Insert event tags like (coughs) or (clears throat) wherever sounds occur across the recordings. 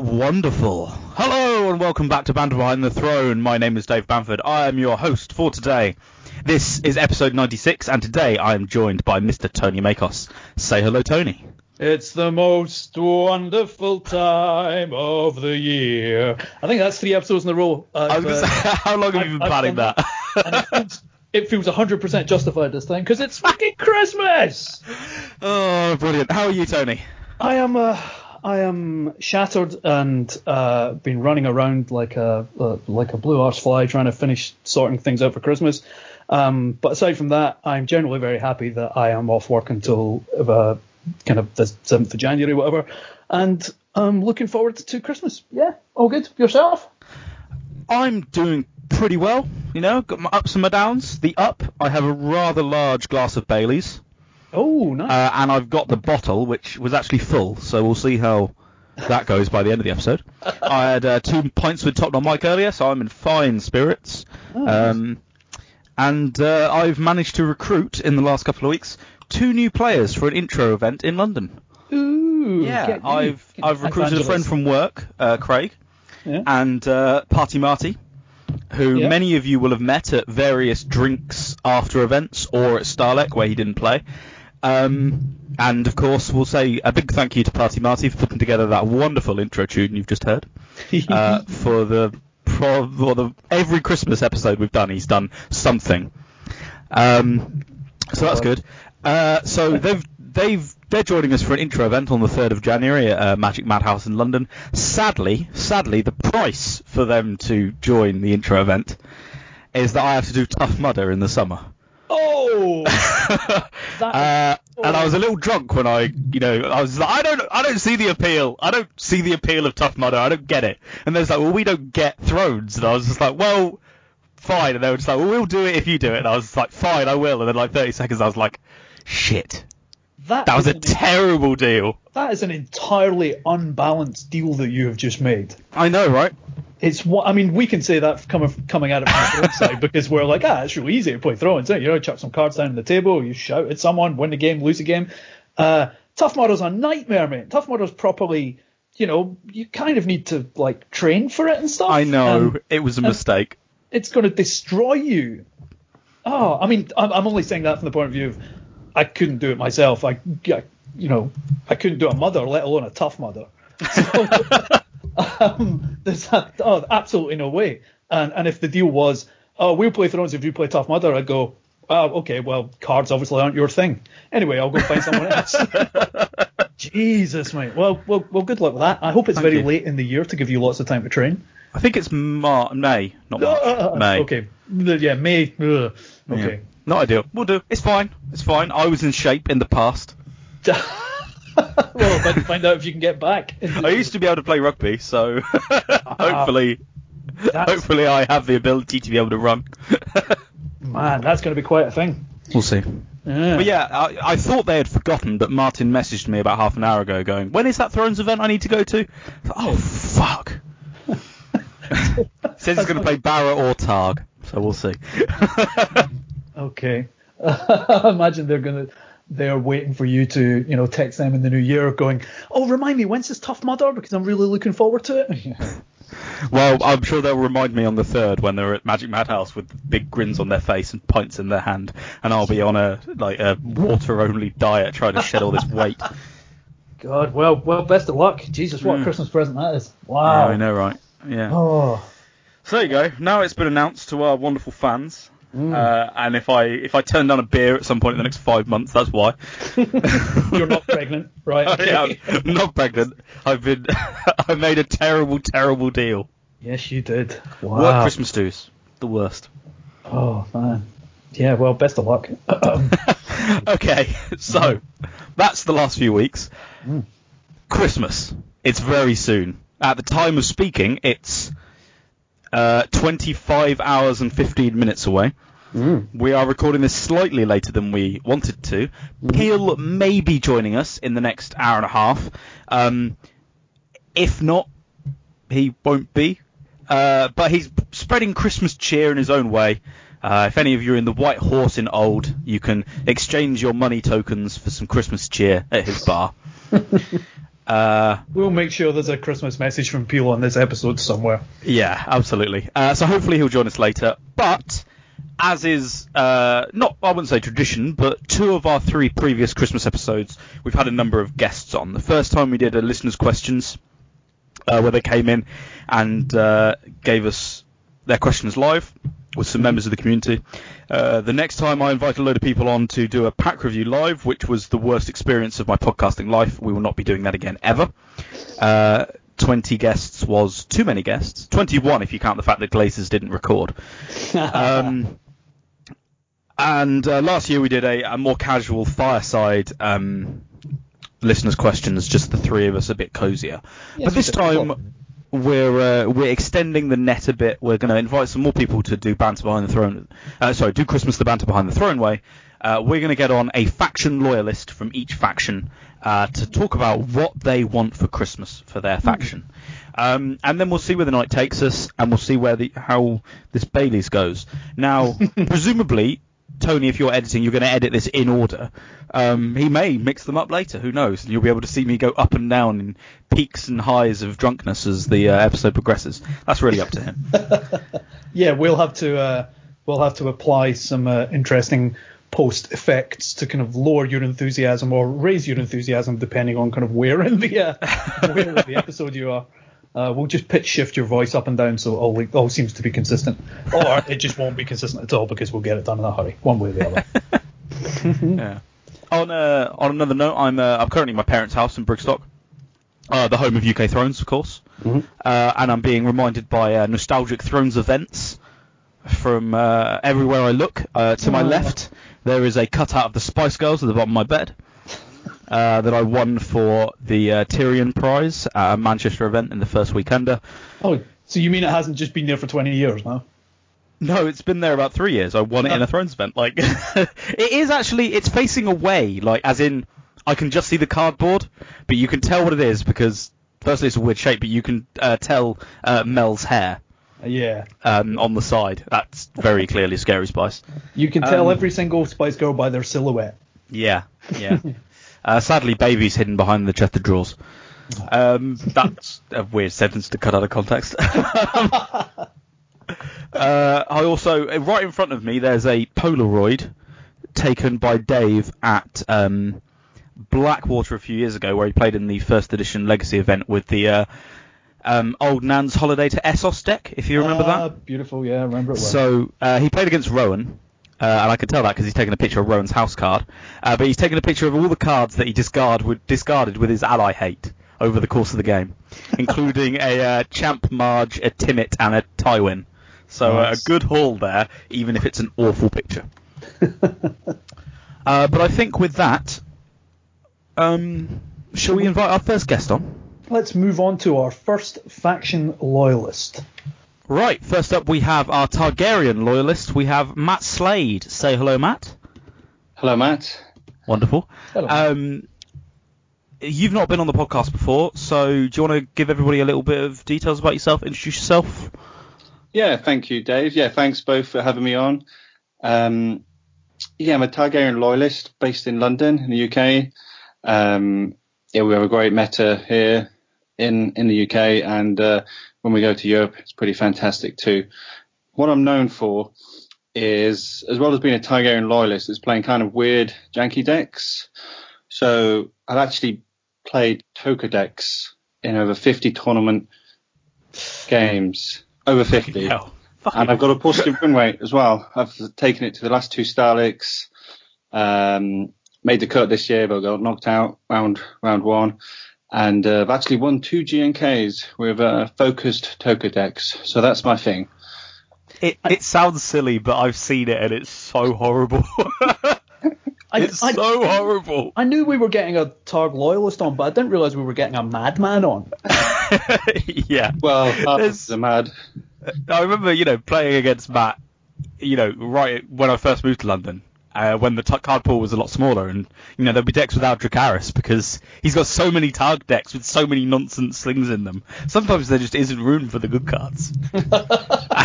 wonderful? Hello and welcome back to Banter Behind the Throne. My name is Dave Bamford. I am your host for today. This is episode 96, and today I am joined by Mr. Tony Makos. Say hello, Tony. It's the most wonderful time of the year. I think that's three episodes in a row. I was say, (laughs) how long have you been I've planning done that? it feels, it feels 100% justified this time because it's fucking Christmas. (laughs) oh, brilliant. How are you, Tony? I am uh, I am shattered and uh, been running around like a uh, like a blue arse fly trying to finish sorting things out for Christmas. Um, but aside from that, I'm generally very happy that I am off work until uh, kind of the 7th of January, whatever. And I'm looking forward to Christmas. Yeah, all good. Yourself? I'm doing pretty well, you know, got my ups and my downs. The up, I have a rather large glass of Bailey's, Oh, nice. uh, and I've got the bottle, which was actually full, so we'll see how that goes by the end of the episode. (laughs) I had uh, two pints with Top Knot Mike earlier, so I'm in fine spirits. Um, and uh, I've managed to recruit in the last couple of weeks two new players for an intro event in London. Ooh. Yeah. I've I've recruited a friend from work, uh, Craig, Yeah. and uh, Party Marty, who Yeah. many of you will have met at various drinks after events or at Stahleck where he didn't play. Um, and of course, we'll say a big thank you to Party Marty for putting together that wonderful intro tune you've just heard. (laughs) Uh, for the pro, for the every Christmas episode we've done, he's done something. Um, so that's good. Uh, so they've they've they're joining us for an intro event on the third of January at uh, Magic Madhouse in London. Sadly, sadly, the price for them to join the intro event is that I have to do Tough Mudder in the summer. Oh. (laughs) uh, and I was a little drunk when I, you know, I was like, I don't, I don't see the appeal. I don't see the appeal of Tough Mudder. I don't get it. And there's like, well, we don't get thrones. And I was just like, well, fine. And they were just like, well, we'll do it if you do it. And I was like, fine, I will. And then like 30 seconds, I was like, shit, that was a terrible deal. that is an entirely unbalanced deal that you have just made. I know, right? It's what I mean. We can say that coming coming at it from the side (laughs) because we're like, ah, it's really easy to play. Isn't it? You know, chuck some cards down on the table, you shout at someone, win the game, lose the game. Uh, Tough Mudder's a nightmare, mate. Tough Mudder's properly, you know, you kind of need to like train for it and stuff. I know and it was a mistake. it's going to destroy you. Oh, I mean, I'm, I'm only saying that from the point of view of I couldn't do it myself. I, I you know, I couldn't do a mother, let alone a tough mother. So, (laughs) um, there's that, oh, absolutely no way. And and if the deal was, oh, we'll play Thrones if you play Tough Mother, I'd go, oh, okay, well, cards obviously aren't your thing. Anyway, I'll go find someone (laughs) else. Jesus, mate. Well, well, well, good luck with that. I hope it's Thank very you. late in the year to give you lots of time to train. I think it's Mar- May, not March. Uh, uh, uh, May. Okay. Yeah, May. Ugh. Yeah. Okay. Not ideal. We'll do. It's fine. It's fine. I was in shape in the past. (laughs) well, find, find out if you can get back. (laughs) I used to be able to play rugby, so (laughs) hopefully, ah, That's- hopefully I have the ability to be able to run. Man, that's going to be quite a thing. We'll see. Yeah. But yeah, I, I thought they had forgotten, but Martin messaged me about half an hour ago going, when is that Thrones event I need to go to? Thought, oh, fuck. Says he's going to play Barra or Targ, so we'll see. Okay. I (laughs) imagine they're gonna they're waiting for you to, you know, text them in the new year going, Oh, remind me, when's this tough mudder? Because I'm really looking forward to it. (laughs) well, I'm sure they'll remind me on the third when they're at Magic Madhouse with big grins on their face and pints in their hand, and I'll be on a like a water-only diet trying to shed all this weight. (laughs) God, well well best of luck. Jesus, what a Mm. Christmas present that is. Yeah, Wow. I know, right? Yeah. Oh. So there you go. Now it's been announced to our wonderful fans. Uh, and if I if I turn down a beer at some point in the next five months, that's why. (laughs) You're not pregnant, right? Okay. (laughs) Yeah, I'm not pregnant. I've been (laughs) I made a terrible, terrible deal. Yes, you did. Work Christmas dues, the worst. Oh man. Yeah, well, best of luck. okay, so that's the last few weeks. Christmas. It's very soon. At the time of speaking, it's uh, 25 hours and 15 minutes away. We are recording this slightly later than we wanted to. Peel may be joining us in the next hour and a half. Um, if not, he won't be. Uh, but he's spreading Christmas cheer in his own way. Uh, if any of you are in the White Horse in Old, you can exchange your money tokens for some Christmas cheer at his bar. (laughs) uh, we'll make sure there's a Christmas message from Peel on this episode somewhere. yeah, absolutely. Uh, so hopefully he'll join us later. But as is uh, not, I wouldn't say tradition, but two of our three previous Christmas episodes, we've had a number of guests on. The first time we did a listeners' questions, uh, where they came in and uh, gave us their questions live with some members of the community. Uh, the next time I invite a load of people on to do a pack review live, which was the worst experience of my podcasting life. We will not be doing that again ever. Uh, 20 guests was too many guests. 21 if you count the fact that Glazers didn't record. Um, (laughs) and uh, last year we did a, a more casual fireside um, listeners' questions, just the three of us, a bit cozier. Yes, but this time. We're uh, we're extending the net a bit. We're going to invite some more people to do banter behind the throne. Uh, sorry, do Christmas the banter behind the throne way. Uh, we're going to get on a faction loyalist from each faction uh, to talk about what they want for Christmas for their faction, um, and then we'll see where the night takes us, and we'll see where the how this Bailey's goes. Now, (laughs) presumably. Tony, if you're editing, you're going to edit this in order. Um, he may mix them up later. Who knows? And you'll be able to see me go up and down in peaks and highs of drunkenness as the uh, episode progresses. That's really up to him. (laughs) Yeah, we'll have to uh, we'll have to apply some uh, interesting post effects to kind of lower your enthusiasm or raise your enthusiasm depending on kind of where in the uh, where in the (laughs) episode you are. Uh, we'll just pitch shift your voice up and down so it all all seems to be consistent, or it just won't be consistent at all because we'll get it done in a hurry, one way or the other. (laughs) yeah. On uh, on another note, I'm uh, I'm currently at my parents' house in Brigstock, uh, the home of UK Thrones, of course, uh, and I'm being reminded by uh, nostalgic Thrones events from uh, everywhere I look. Uh, to my left, there is a cutout of the Spice Girls at the bottom of my bed. Uh, that I won for the uh, Tyrion Prize at a Manchester event in the first weekender. Oh, so you mean it hasn't just been there for 20 years now? No, it's been there about three years. I won it in a Thrones event. Like, (laughs) it is actually, it's facing away. Like, as in, I can just see the cardboard, but you can tell what it is because, firstly, it's a weird shape, but you can uh, tell uh, Mel's hair Yeah. um, on the side. That's very clearly Scary Spice. You can tell Um, every single Spice Girl by their silhouette. Yeah, yeah. (laughs) uh, sadly, baby's hidden behind the chest of drawers. Um, that's a weird sentence to cut out of context. (laughs) uh, I also, uh, right in front of me, there's a Polaroid taken by Dave at um, Blackwater a few years ago, where he played in the first edition Legacy event with the uh, um, Old Nan's Holiday to Essos deck, if you remember Ah, that. Beautiful, yeah, I remember it well. So uh, he played against Rowan, uh, and I can tell that because he's taken a picture of Rowan's house card. Uh, but he's taken a picture of all the cards that he discard with, discarded with his ally hate over the course of the game, (laughs) including a uh, Champ Marge, a Timett, and a Tywin. So uh, Nice. a good haul there, even if it's an awful picture. (laughs) uh, but I think with that, um, shall we invite our first guest on? Let's move on to our first faction loyalist. Right, first up we have our Targaryen loyalist. We have Matt Slade. Say hello, Matt. Hello, Matt. Wonderful. Hello. Um, you've not been on the podcast before, so do you want to give everybody a little bit of details about yourself? Introduce yourself. Yeah, thank you, Dave. Yeah, thanks both for having me on. Um, yeah, I'm a Targaryen loyalist based in London, in the UK. Um, yeah, we have a great meta here in in the UK, and uh, when we go to Europe, it's pretty fantastic too. What I'm known for is, as well as being a Targaryen loyalist, is playing kind of weird, janky decks. So I've actually played Toka decks in over 50 tournament games, over 50. Hell. And I've got a positive win rate as well. I've taken it to the last two Stahlecks. Um, made the cut this year, but got knocked out round round one. And uh, I've actually won two GNKs with uh, focused Toka decks. So that's my thing. It, it sounds silly, but I've seen it and it's so horrible. (laughs) I, it's I, so horrible. I knew we were getting a Targ loyalist on, but I didn't realise we were getting a madman on. (laughs) yeah. Well, half There's- of mad. I remember, you know, playing against Matt, you know, right when I first moved to London, uh, when the t- card pool was a lot smaller, and you know there'd be decks without Dracarys because he's got so many Targ decks with so many nonsense slings in them. Sometimes there just isn't room for the good cards. (laughs)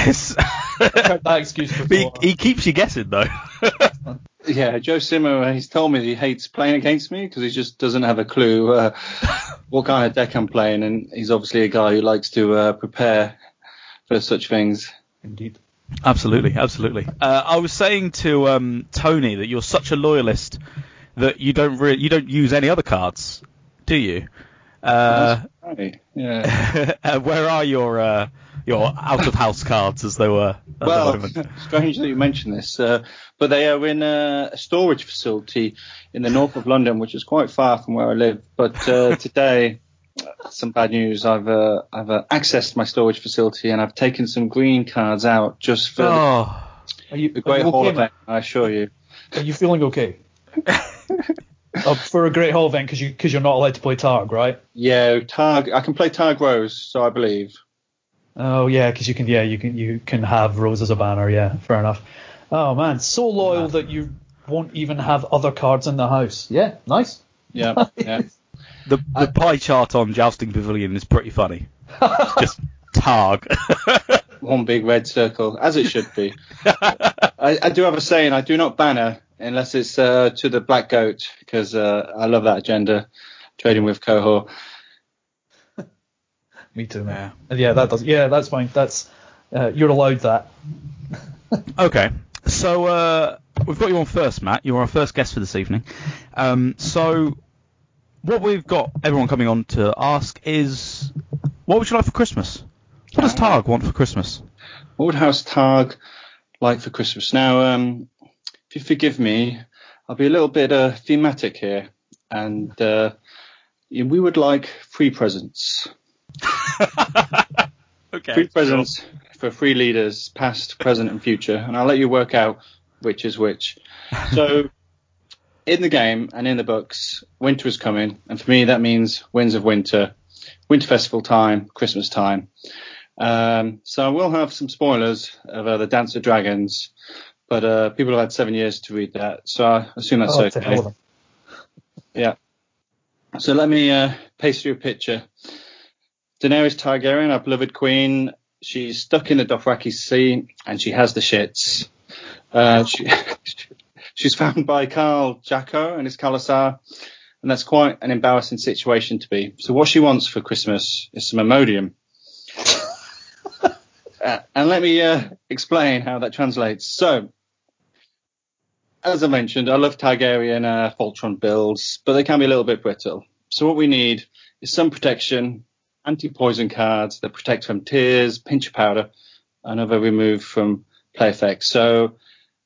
It's- Heard that excuse (laughs) before. he, he keeps you guessing though. (laughs) Yeah, Joe Simmer, he's told me he hates playing against me because he just doesn't have a clue uh, what kind of deck I'm playing, and he's obviously a guy who likes to uh, prepare for such things. Indeed. Absolutely, absolutely. Uh, I was saying to um, Tony that you're such a loyalist that you don't re- you don't use any other cards, do you? Uh, Right. Yeah. (laughs) uh, where are your uh, your out of house cards as they were Well, (laughs) strange that you mention this, uh, but they are in a, a storage facility in the north of London, which is quite far from where I live. But uh, (laughs) today, uh, some bad news. I've uh, I've uh, accessed my storage facility and I've taken some green cards out just for the, Oh, Are you, the are Great you Hall okay, event. I assure you. Are you feeling okay? uh, (laughs) for a Great Hall event, because you, cause you're not allowed to play Targ, right? Yeah, Targ. I can play Targ Rose, so I believe. Oh yeah, because you can yeah you can you can have Rose as a banner. Yeah, fair enough. Oh man, so loyal that you won't even have other cards in the house. Yeah, nice. Yeah, yeah. (laughs) (laughs) the the pie chart on Jousting Pavilion is pretty funny. It's (laughs) just Targ. (laughs) One big red circle, as it should be. I, I do have a saying: I do not banner unless it's uh, to the Black Goat, because uh, I love that agenda. Trading with Cohort. (laughs) Me too, man. Yeah, yeah that does. Yeah, that's fine. That's uh, you're allowed that. Okay, so uh, we've got you on first, Matt. You're our first guest for this evening. Um, so what we've got everyone coming on to ask is, what would you like for Christmas? What does Targ want for Christmas? What would House Targ like for Christmas? Now, um, if you forgive me, I'll be a little bit uh, thematic here, and uh, we would like free presents. (laughs) Okay. Free presents for free leaders, past, present, and future, and I'll let you work out which is which. So, in the game and in the books, winter is coming, and for me that means Winds of Winter, Winter Festival time, Christmas time. Um, so I will have some spoilers of uh, the Dance of Dragons, but uh, people have had seven years to read that, so I assume that's oh, okay. Yeah. So let me uh, paste you a picture. Daenerys Targaryen, our beloved queen, she's stuck in the Dothraki Sea and she has the shits. Uh, she, (laughs) she's found by Khal Jhaqo and his Khalasar, and that's quite an embarrassing situation to be. So what she wants for Christmas is some Imodium. (laughs) Uh, and let me uh, explain how that translates. So, as I mentioned, I love Targaryen uh, Voltron builds, but they can be a little bit brittle. So what we need is some protection, anti-poison cards that protect from tears, pinch of powder, and other removed from play effects. So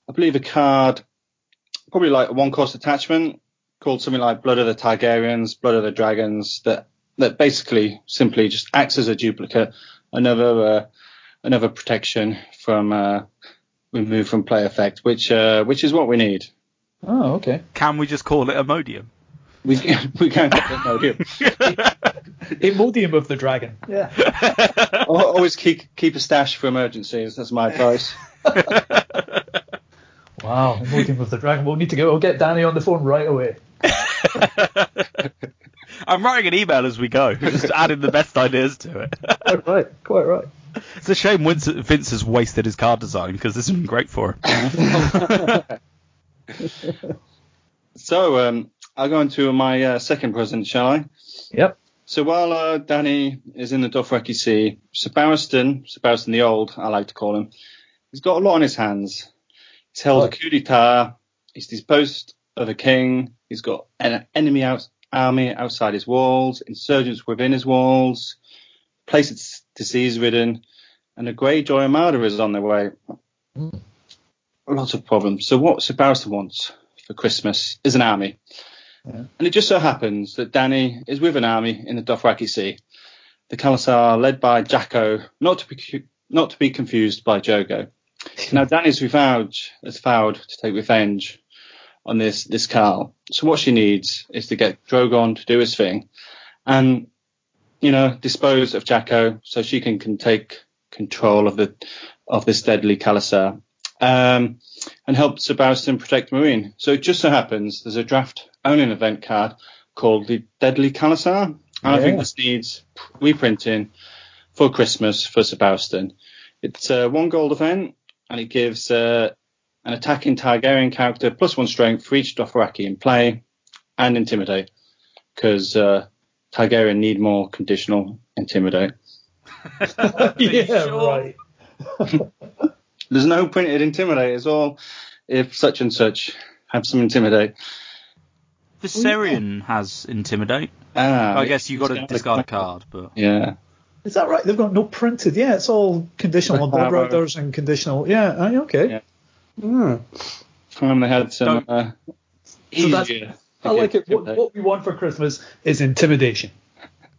I believe a card, probably like a one-cost attachment, called something like Blood of the Targaryens, Blood of the Dragons, that that basically simply just acts as a duplicate, another uh, another protection from uh, removed from play effect, which uh, which is what we need. Oh, okay. Can we just call it Imodium? We (laughs) we can't get that no, Imodium of the dragon. Yeah. (laughs) Always keep keep a stash for emergencies. That's my advice. (laughs) Wow, Imodium of the dragon. We'll need to go. We'll get Danny on the phone right away. (laughs) I'm writing an email as we go, (laughs) just adding the best ideas to it. Quite right. Quite right. It's a shame Vince, Vince has wasted his card design because this has been great for him. (laughs) So um, I'll go into my uh, second present, shall I? Yep. So while uh, Danny is in the Dothraki Sea, Sir Barristan, Sir Barristan the Old, I like to call him, he's got a lot on his hands. He's held a coup d'etat. He's disposed of a king. He's got an enemy out, army outside his walls, insurgents within his walls, place that's disease-ridden, and a great Greyjoy Armada is on their way. Mm. Lots of problems. So what Sir Barristan wants for Christmas is an army. Yeah. And it just so happens that Danny is with an army in the Dothraki Sea. The Khalasar, led by Jhaqo, not to be not to be confused by Jhogo. Now Danny's vowed has vowed to take revenge on this this Khal. So what she needs is to get Drogon to do his thing, and you know dispose of Jhaqo so she can, can take control of the of this deadly Khalasar. Um, and help Ser Barristan protect Meereen. So it just so happens there's a draft owning event card called the Deadly Khalasar. And I think Yeah. this needs reprinting for Christmas for Ser Barristan. It's a one gold event and it gives uh, an attacking Targaryen character plus one strength for each Dothraki in play and intimidate because uh, Targaryen need more conditional intimidate. (laughs) yeah. sure? Right. (laughs) There's no printed intimidate. It's all if such and such have some intimidate. Viserion has Intimidate. Ah, I guess you got to discard discard a a card, but Yeah. Is that right? They've got no printed. Yeah, it's all conditional on board Power. riders and conditional. Yeah. Okay. Yeah. Time they had some Don't- uh, So easier. I like it. What, what we want for Christmas is intimidation.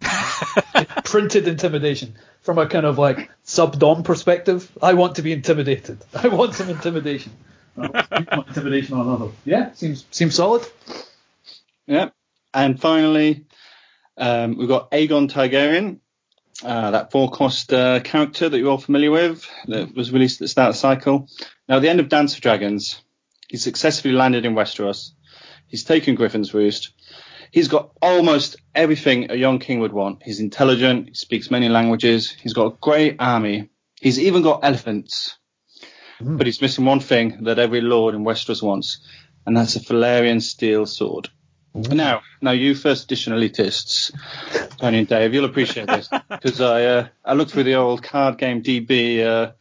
(laughs) Printed intimidation. From a kind of like sub dom perspective, I want to be intimidated. (laughs) I want some intimidation. I want intimidation on another. Yeah, seems seems solid. Yeah. And finally, um, we've got Aegon Targaryen, uh, that four cost uh, character that you're all familiar with, that was released at the start of the cycle. Now, at the end of Dance of Dragons, he successfully landed in Westeros. He's taken Griffin's Roost. He's got almost everything a young king would want. He's intelligent. He speaks many languages. He's got a great army. He's even got elephants. But he's missing one thing that every lord in Westeros wants, and that's a Valyrian steel sword. Now, now you first edition elitists, Tony and Dave, you'll appreciate this because I uh, I looked through the old card game DB uh,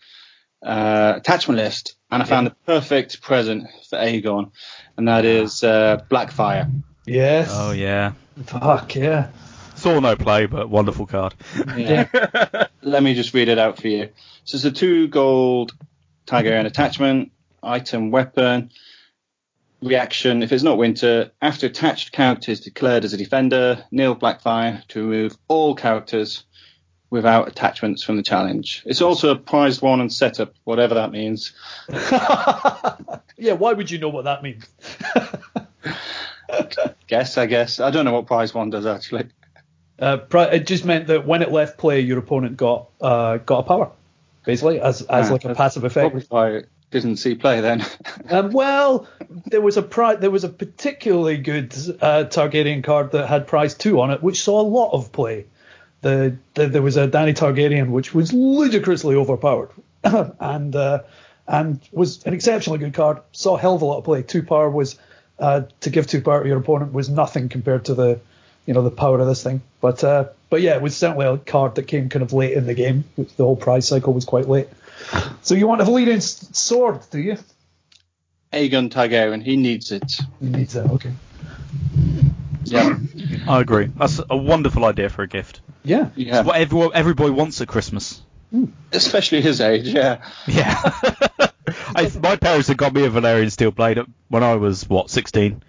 uh, attachment list and I found the perfect present for Aegon, and that is uh, Blackfire. Yes. oh yeah, Fuck yeah. saw no play, but wonderful card. Yeah. (laughs) Let me just read it out for you. So it's a two gold Targaryen attachment, item, weapon, reaction. If it's not winter, after attached character is declared as a defender, kneel Blackfire to remove all characters without attachments from the challenge. It's also a prized one and setup, whatever that means. (laughs) yeah. Why would you know what that means? (laughs) Guess, I guess. I don't know what prize one does actually. Uh, pri- it just meant that when it left play, your opponent got uh, got a power, basically as as Ah, like a passive effect. Probably didn't see play then. (laughs) Um, well, there was a pri- there was a particularly good uh, Targaryen card that had prize two on it, which saw a lot of play. The, the there was a Danny Targaryen which was ludicrously overpowered, (coughs) and uh, and was an exceptionally good card. Saw a hell of a lot of play. Two power was uh, to give two power to your opponent was nothing compared to the you know the power of this thing. But uh, but yeah, it was certainly a card that came kind of late in the game. The whole prize cycle was quite late. So you want a lead in sword, do you? Aegon Targaryen, he needs it. He needs that, okay. Yeah. I agree. That's a wonderful idea for a gift. Yeah. yeah. It's what every, every boy wants at Christmas. Hmm. Especially his age, yeah. Yeah. (laughs) I, my parents had got me a Valyrian steel blade when I was what 16.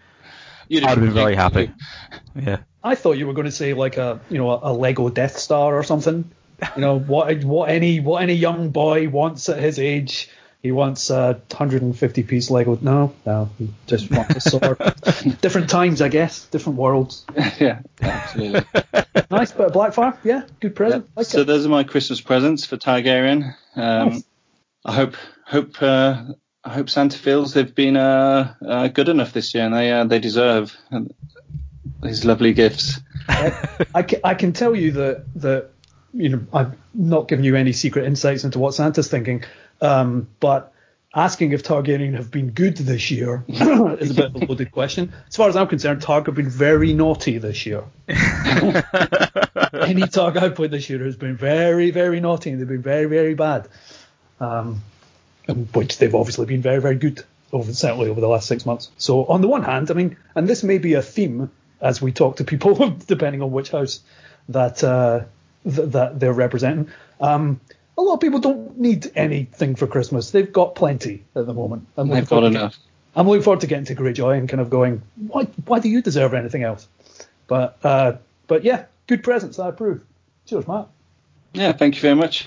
You'd I'd have been very happy. happy. Yeah. I thought you were going to say like a you know a, a Lego Death Star or something. You know what what any what any young boy wants at his age. He wants a 150 piece Lego. No, no, he just wants a sword. (laughs) Different times, I guess. Different worlds. (laughs) yeah, absolutely. (laughs) Nice bit of Blackfire. Yeah, good present. Like so it. those are my Christmas presents for Targaryen. Um, Nice. I hope hope uh, I hope Santa feels they've been uh, uh, good enough this year, and they uh, they deserve these lovely gifts. I can, I can tell you that that you know I'm not giving you any secret insights into what Santa's thinking, um, but asking if Targaryen have been good this year (laughs) is a bit of a (laughs) loaded question. As far as I'm concerned, Targ have been very naughty this year. (laughs) Any Targ I've played this year has been very, very naughty, and they've been very, very bad. Um, which they've obviously been very, very good over certainly over the last six months. So on the one hand, I mean, and this may be a theme as we talk to people, depending on which house that uh, th- that they're representing. Um, a lot of people don't need anything for Christmas; they've got plenty at the moment. I'm looking They've forward got to enough. get- I'm looking forward to getting to Greyjoy and kind of going, why why do you deserve anything else? But uh, but yeah, good presents. I approve. Cheers, Matt. Yeah, thank you very much.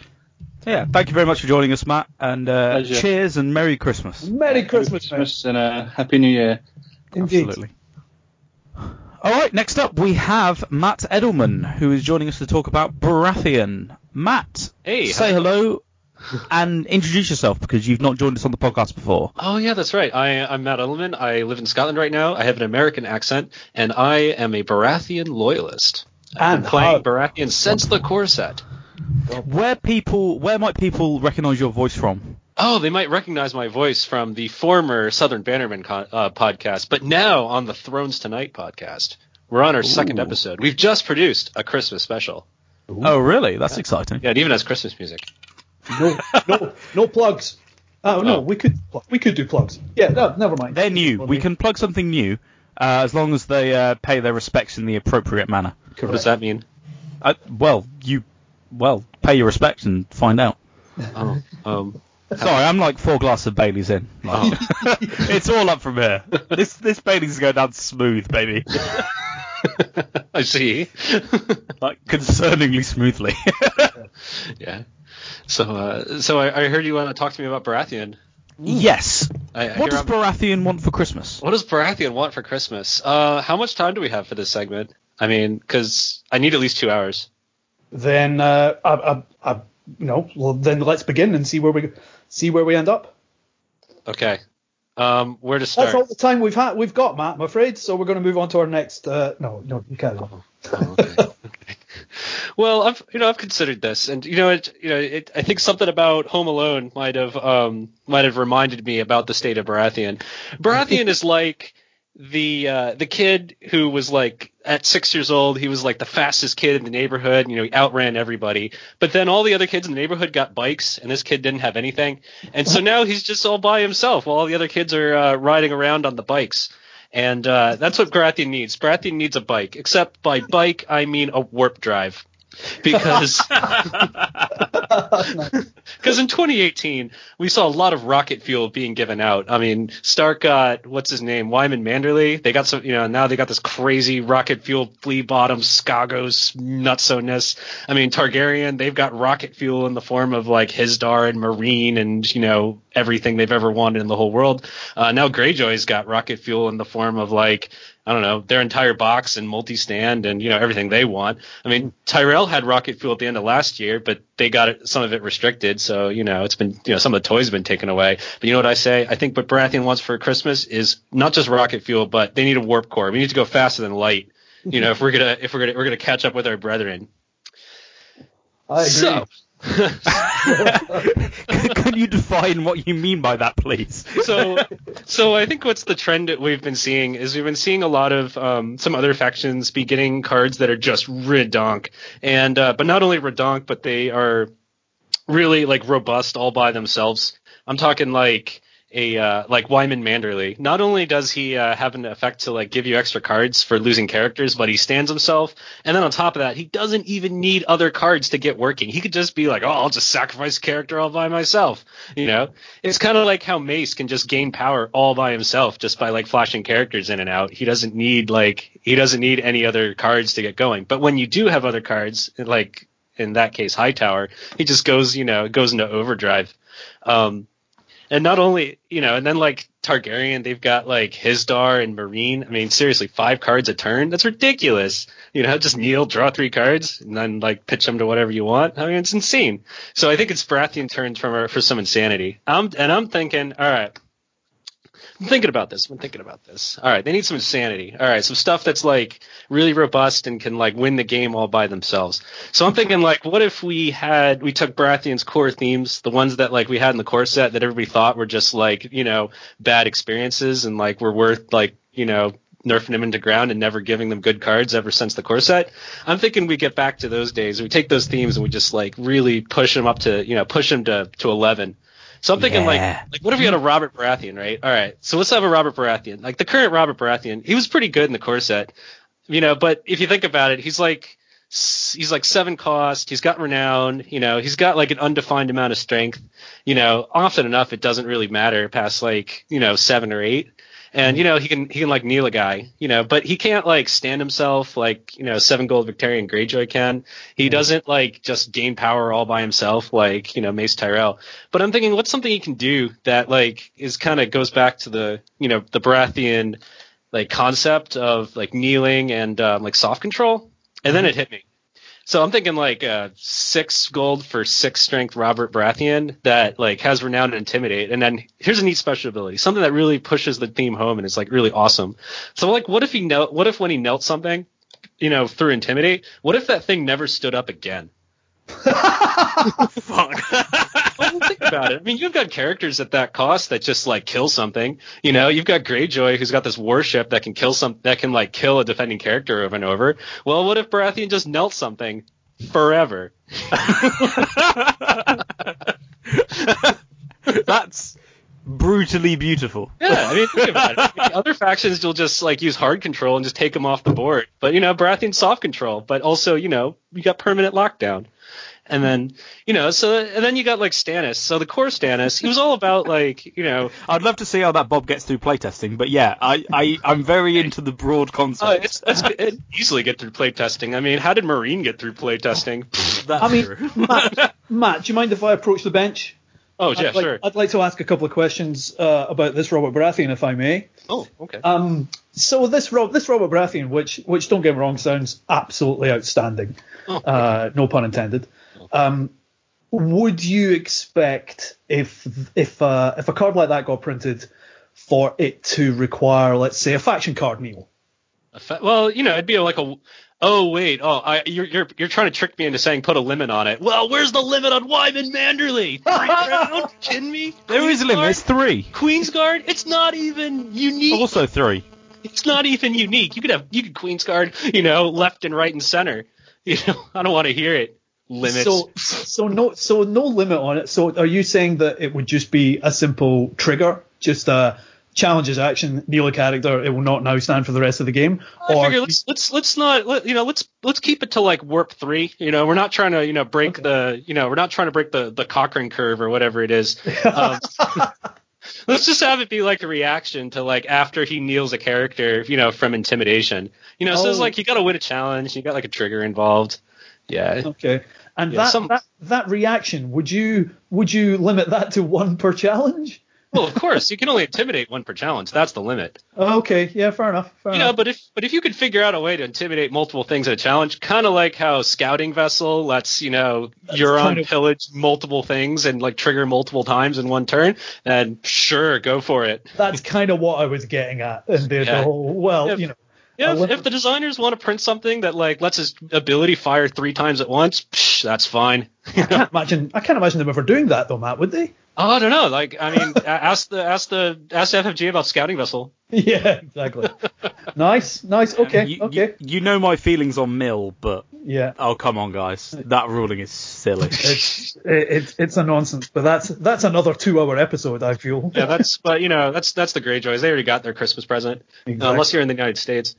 yeah, thank you very much for joining us, Matt, and uh, cheers and Merry Christmas. Merry Christmas, mate. Christmas and a happy New Year. Indeed. Absolutely. All right, next up we have Matt Edelman, who is joining us to talk about Baratheon. Matt, Hey, say it hello (laughs) and introduce yourself because you've not joined us on the podcast before. Oh yeah, that's right. I, I'm Matt Edelman. I live in Scotland right now. I have an American accent, and I am a Baratheon loyalist. I've And been playing how- Baratheon since the core set. Where people, where might people recognise your voice from? Oh, they might recognize my voice from the former Southern Bannerman con- uh, podcast, but now on the Thrones Tonight podcast. We're on our second episode. We've just produced a Christmas special. Oh, really? That's exciting. Yeah, it even has Christmas music. No, no, no plugs. (laughs) Oh no, Oh. we could we could do plugs. Yeah, no, never mind. They're new. We can plug something new uh, as long as they uh, pay their respects in the appropriate manner. What does that mean? Uh, well, you, well, pay your respects and find out. Oh, um, Sorry, I'm like four glasses of Bailey's in. Like, (laughs) it's all up from here. This this Bailey's is going down smooth, baby. (laughs) I see. Like concerningly smoothly. (laughs) yeah. So, uh, so I, I heard you want to talk to me about Baratheon. yes. I, I What does I'm- Baratheon want for Christmas? What does Baratheon want for Christmas? Uh, how much time do we have for this segment? I mean, because I need at least two hours. Then uh, I, I, I, no, well then let's begin and see where we see where we end up. Okay. Um, where to start? That's all the time we've had we've got, Matt. I'm afraid. So we're going to move on to our next. Uh, no, no, you can't. Oh, okay. okay. (laughs) Well, I've you know I've considered this, and you know it you know it, I think something about Home Alone might have um might have reminded me about the state of Baratheon. Baratheon (laughs) is like the uh, the kid who was like at six years old, he was like the fastest kid in the neighborhood. You know, he outran everybody. But then all the other kids in the neighborhood got bikes, and this kid didn't have anything. And so now he's just all by himself while all the other kids are uh, riding around on the bikes. And uh, that's what Baratheon needs. Baratheon needs a bike. Except by bike, I mean a warp drive. Because (laughs) because in 2018 we saw a lot of rocket fuel being given out. I mean, Stark got what's his name, Wyman Manderley. They got some, you know, now they got this crazy rocket fuel flea bottom Skagos nutso-ness. I mean, Targaryen, they've got rocket fuel in the form of like Hizdahr and Meereen and you know everything they've ever wanted in the whole world. Uh, now Greyjoy's got rocket fuel in the form of like I don't know, their entire box and multi-stand and, you know, everything they want. I mean, Tyrell had rocket fuel at the end of last year, but they got it, some of it restricted. So, you know, it's been, you know, some of the toys have been taken away. But you know what I say? I think what Baratheon wants for Christmas is not just rocket fuel, but they need a warp core. We need to go faster than light. You know, if we're gonna, if we're gonna, we're gonna catch up with our brethren. (laughs) I agree. So, (laughs) Can you define what you mean by that, please? so so I think what's the trend that we've been seeing is we've been seeing a lot of um, some other factions be getting cards that are just redonk, and uh, but not only redonk, but they are really like robust all by themselves. I'm talking like a uh, like Wyman Manderley. Not only does he uh, have an effect to like give you extra cards for losing characters, but he stands himself, and then on top of that, he doesn't even need other cards to get working. He could just be like, oh, I'll just sacrifice character all by myself. You know, it's kind of like how Mace can just gain power all by himself just by like flashing characters in and out. He doesn't need like he doesn't need any other cards to get going. But when you do have other cards, like in that case Hightower, he just goes you know it goes into overdrive. Um, And not only, you know, and then like Targaryen, they've got like Hizdahr and Meereen. I mean, seriously, five cards a turn? That's ridiculous. You know, just kneel, draw three cards, and then like pitch them to whatever you want. I mean, it's insane. So I think it's Baratheon turns for for some insanity. I'm and I'm thinking, all right, I'm thinking about this. I'm thinking about this. All right, they need some insanity. All right, some stuff that's like really robust and can like win the game all by themselves. So I'm thinking like, what if we had we took Baratheon's core themes, the ones that like we had in the core set that everybody thought were just like you know bad experiences and like were worth like you know nerfing them into ground and never giving them good cards ever since the core set. I'm thinking we get back to those days. We take those themes and we just like really push them up to you know push them to to 11 so I'm thinking Yeah. like, like what if we had a Robert Baratheon, right? All right, so let's have a Robert Baratheon. Like the current Robert Baratheon, he was pretty good in the core set, you know. But if you think about it, he's like he's like seven cost. He's got renown, you know. He's got like an undefined amount of strength, you know. Often enough, it doesn't really matter past like you know seven or eight. And you know he can he can like kneel a guy, you know, but he can't like stand himself like you know seven gold Victarion Greyjoy can. He doesn't like just gain power all by himself like you know Mace Tyrell. But I'm thinking, what's something he can do that like is kind of goes back to the you know the Baratheon like concept of like kneeling and um, like soft control, and then it hit me. So I'm thinking like uh, six gold for six strength Robert Baratheon that like has renown and intimidate, and then here's a neat special ability, something that really pushes the theme home and is like really awesome. So like, what if he knelt? What if when he knelt something, you know, through intimidate, what if that thing never stood up again? Fuck. Well, think about it. I mean, you've got characters at that cost that just like kill something. You know, you've got Greyjoy who's got this warship that can kill some that can like kill a defending character over and over. Well, what if Baratheon just knelt something forever? (laughs) (laughs) That's brutally beautiful. Yeah, I mean, think about it. I (laughs) mean, other factions will just like use hard control and just take them off the board. But you know, Baratheon soft control, but also you know you got permanent lockdown. And then you know, so and then you got like Stannis. So the core Stannis, he was all about like you know (laughs) I'd love to see how that Bob gets through playtesting, but yeah, I, I I'm very into the broad Oh, concept. it's, it's it easily get through playtesting. I mean, how did Meereen get through playtesting? (laughs) That's I mean. Matt, Matt, do you mind if I approach the bench? Oh yeah, I'd like, sure. I'd like to ask a couple of questions uh, about this Robert Baratheon, if I may. Oh, okay. Um, so this Rob, this Robert Baratheon, which which don't get me wrong, sounds absolutely outstanding. Oh, Uh, no pun intended. Um, would you expect if if uh, if a card like that got printed for it to require, let's say, a faction card meal? A fa- well, you know, it'd be like a. Oh wait, oh, I, you're you're you're trying to trick me into saying put a limit on it. Well, where's the limit on Wyman Manderley? (laughs) Three round? Kidding me? There is a limit. It's three. Queen's Guard. It's not even unique. Also three. It's not even unique. You could have you could Queensguard, you know, left and right and center. (laughs) You know, I don't want to hear it. Limits. So so no so no limit on it. So are you saying that it would just be a simple trigger, just a challenges action, kneel a character, it will not now stand for the rest of the game? I figure let's let's let's not let, you know let's let's keep it to like warp three. You know, we're not trying to you know break Okay. the you know we're not trying to break the the Cochrane curve or whatever it is. Um, (laughs) let's just have it be like a reaction to like after he kneels a character, you know, from intimidation. You know, so it's Oh. like you got to win a challenge, you got like a trigger involved. Yeah. Okay. And Yeah, that, some- that that reaction, would you would you limit that to one per challenge? Well, of course, you can only intimidate one per challenge. That's the limit. Okay, yeah, fair enough. Fair You know, but if but if you could figure out a way to intimidate multiple things in a challenge, kind of like how scouting vessel lets you know Euron kind of- pillage multiple things and like trigger multiple times in one turn, then sure, go for it. That's kind of what I was getting at. And the, the whole, well, If- you know, Yeah, if, if the designers want to print something that like lets his ability fire three times at once, psh, that's fine. (laughs) I can't imagine. I can't imagine them ever doing that though, Matt. Would they? Oh, I don't know. Like, I mean, ask the ask the ask the FFG about scouting vessel. (laughs) Yeah, exactly. nice, nice. Okay, You, okay. You, you know my feelings on Mill, but Yeah. oh come on, guys, that ruling is silly. (laughs) It's it, it's it's a nonsense, but that's that's another two-hour episode. I feel. Yeah, that's but you know that's that's the Greyjoys. They already got their Christmas present, Uh, unless you're in the United States.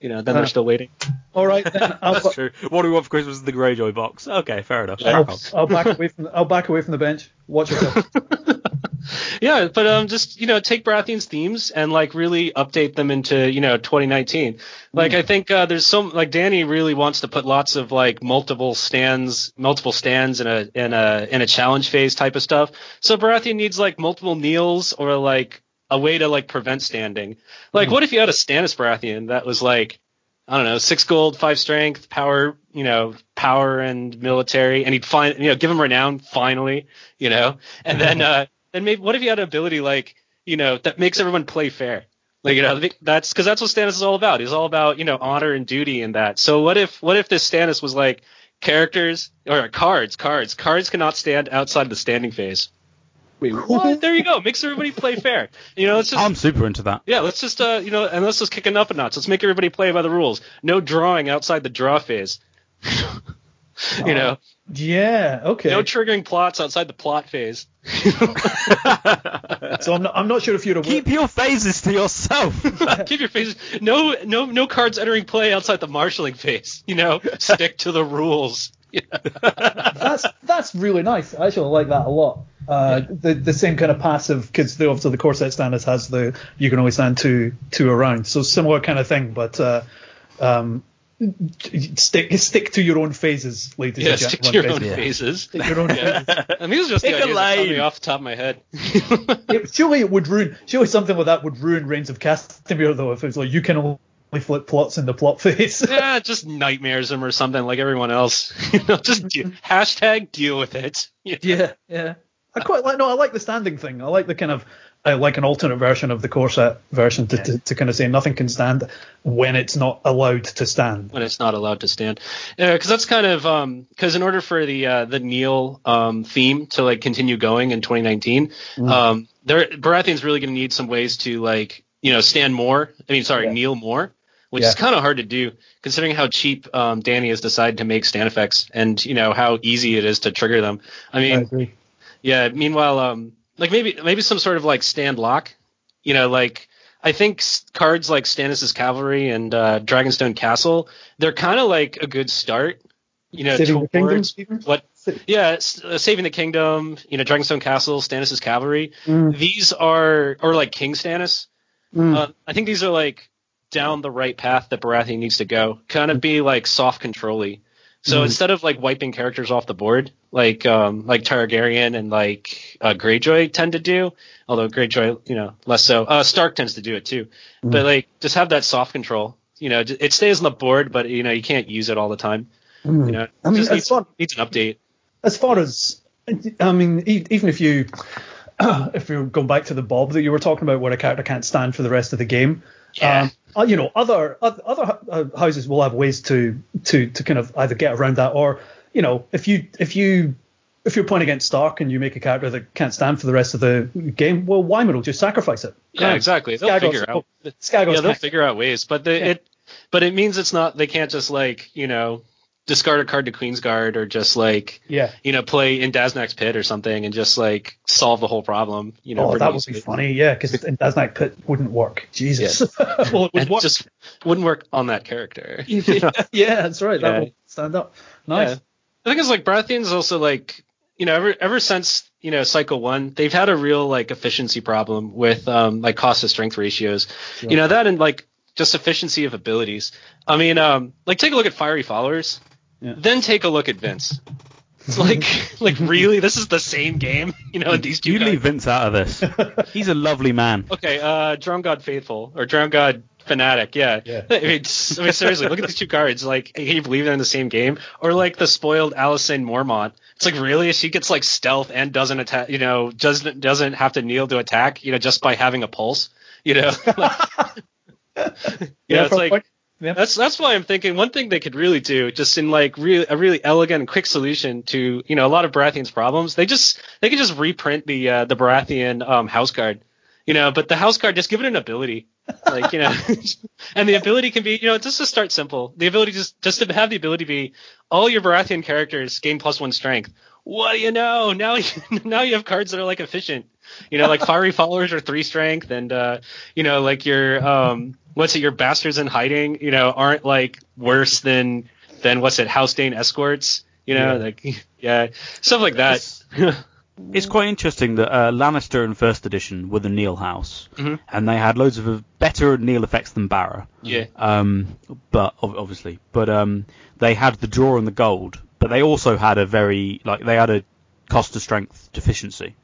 You know, then Uh, they're still waiting. All right, then (laughs) I'll, That's true. What do we want for Christmas? The Greyjoy box. Okay, fair enough. I'll, Crack. I'll back away from the, I'll back away from the bench. Watch yourself. (laughs) (laughs) yeah, but um, just you know, take Baratheon's themes and like really update them into you know 2019. Like I think uh, there's some like Danny really wants to put lots of like multiple stands, multiple stands in a in a in a challenge phase type of stuff. So Baratheon needs like multiple kneels or like a way to like prevent standing. Like, what if you had a Stannis Baratheon that was like I don't know, six gold, five strength, power, you know, power and military, and he'd find, you know, give him renown finally, you know, and then, uh, then maybe what if you had an ability like, you know, that makes everyone play fair? Like, you know, that's because that's what Stannis is all about. He's all about, you know, honor and duty and that. So what if, what if this Stannis was like characters or cards, cards, cards cannot stand outside the standing phase. Wait, what? there you go. Makes everybody play fair. You know, let's just I'm super into that. yeah, let's just uh, you know, and let's just kick it up a notch. Let's make everybody play by the rules. No drawing outside the draw phase. (laughs) you know, Yeah. Okay. no triggering plots outside the plot phase. (laughs) so I'm not, I'm not sure if you're aware. Keep your phases to yourself. (laughs) Keep your phases. No, no, no cards entering play outside the marshalling phase. You know, stick to the rules. That's that's really nice. I actually like that a lot. Uh, the the same kind of passive because obviously the core set standards has the you can only stand two two around, so similar kind of thing, but uh, um, stick stick to your own phases, ladies Yeah, and stick gentlemen. to your own basically. phases. Stick your own (laughs) Yeah. phases. And these are just the Pick a ideas that come to me lane. off the top of my head. (laughs) Yeah, surely it would ruin. Surely something like that would ruin Rains of Castamere though. If it was like you can only flip plots in the plot (laughs) phase. yeah, just nightmares him or something like everyone else. (laughs) You know, just de- hashtag deal with it. (laughs) You know? yeah, yeah. I quite like. No, I like the standing thing. I like the kind of. I like an alternate version of the core set version to, to, to kind of say nothing can stand when it's not allowed to stand. when it's not allowed to stand. Because that's kind of because in order for the uh, the kneel um, theme to like continue going in 2019, um, there Baratheon's really going to need some ways to like you know stand more. I mean, sorry, Yeah. kneel more, which Yeah. is kind of hard to do considering how cheap um, Danny has decided to make stand effects and you know how easy it is to trigger them. I I mean, agree. yeah. Meanwhile, um, like maybe maybe some sort of like stand lock. You know, like I think s- cards like Stannis' Cavalry and uh, Dragonstone Castle, they're kind of like a good start. You know, Saving the kingdom, Stephen? what? Yeah, uh, saving the kingdom. You know, Dragonstone Castle, Stannis' Cavalry. Mm. These are, or like King Stannis. Mm. Uh, I think these are like down the right path that Baratheon needs to go. Kind of be like soft controlly. So Mhm. instead of like wiping characters off the board, like um, like Targaryen and like uh, Greyjoy tend to do, although Greyjoy, you know, less so. Uh, Stark tends to do it too. But like, just have that soft control. You know, it stays on the board, but you know, you can't use it all the time. You know. I mean, as needs, far- needs an update. as far as I mean, even if you (coughs) if you're going back to the Bob that you were talking about, where a character can't stand for the rest of the game, Yeah. um, uh, you know, other other uh, houses will have ways to to to kind of either get around that, or you know, if you if you if you're playing against Stark and you make a character that can't stand for the rest of the game, well, Wyman will just sacrifice it. Yeah, exactly. They'll Skagos- figure out. Skagos yeah, they'll can't- figure out ways, but the, Yeah. it, but it means it's not. They can't just like you know discard a card to Queen's Guard or just like Yeah. you know play in Daznak's Pit or something and just like solve the whole problem. You know, Oh, that would be easily. funny, yeah, because Daznak Pit wouldn't work. Jesus. (laughs) well, it would And work. just wouldn't work on that character. yeah, (laughs) yeah, that's right. That Yeah. will stand up. Nice. Yeah. The thing is, like Baratheon's also like you know ever ever since you know Cycle One, they've had a real like efficiency problem with um like cost to strength ratios. You know that and like just efficiency of abilities. I mean, um, like take a look at Fiery Followers, Yeah. then take a look at Vince. It's like (laughs) like really, this is the same game. (laughs) You know, these two. You guys- leave Vince out of this. (laughs) He's a lovely man. Okay, uh, Drown God Faithful or Drown God Fanatic, yeah. Yeah. I, mean, s- I mean, seriously, look at these two cards. Like, can you believe they're in the same game? Or like the spoiled Alysane Mormont. It's like really, she gets like stealth and doesn't attack. You know, doesn't doesn't have to kneel to attack. You know, just by having a pulse. You know, yeah, it's like point. Yeah. that's that's why I'm thinking one thing they could really do, just in like really a really elegant and quick solution to you know a lot of Baratheon's problems. They just they could just reprint the uh, the Baratheon um, house card, you know, but the house card just give it an ability, like you know, (laughs) and the ability can be you know just to start simple. The ability just just to have the ability be all your Baratheon characters gain plus one strength. What do you know? Now you, (laughs) now you have cards that are like efficient. You know, like fiery followers are three strength, and uh, you know, like your um, what's it? Your bastards in hiding, you know, aren't like worse than than what's it? House Dayne escorts. You know, Yeah. like (laughs) yeah, stuff like that. It's quite interesting that uh, Lannister in first edition were the kneel House, Mhm. and they had loads of better kneel effects than Barra. Yeah. Um, but obviously, but um, they had the draw and the gold, but they also had a very like they had a cost to strength deficiency,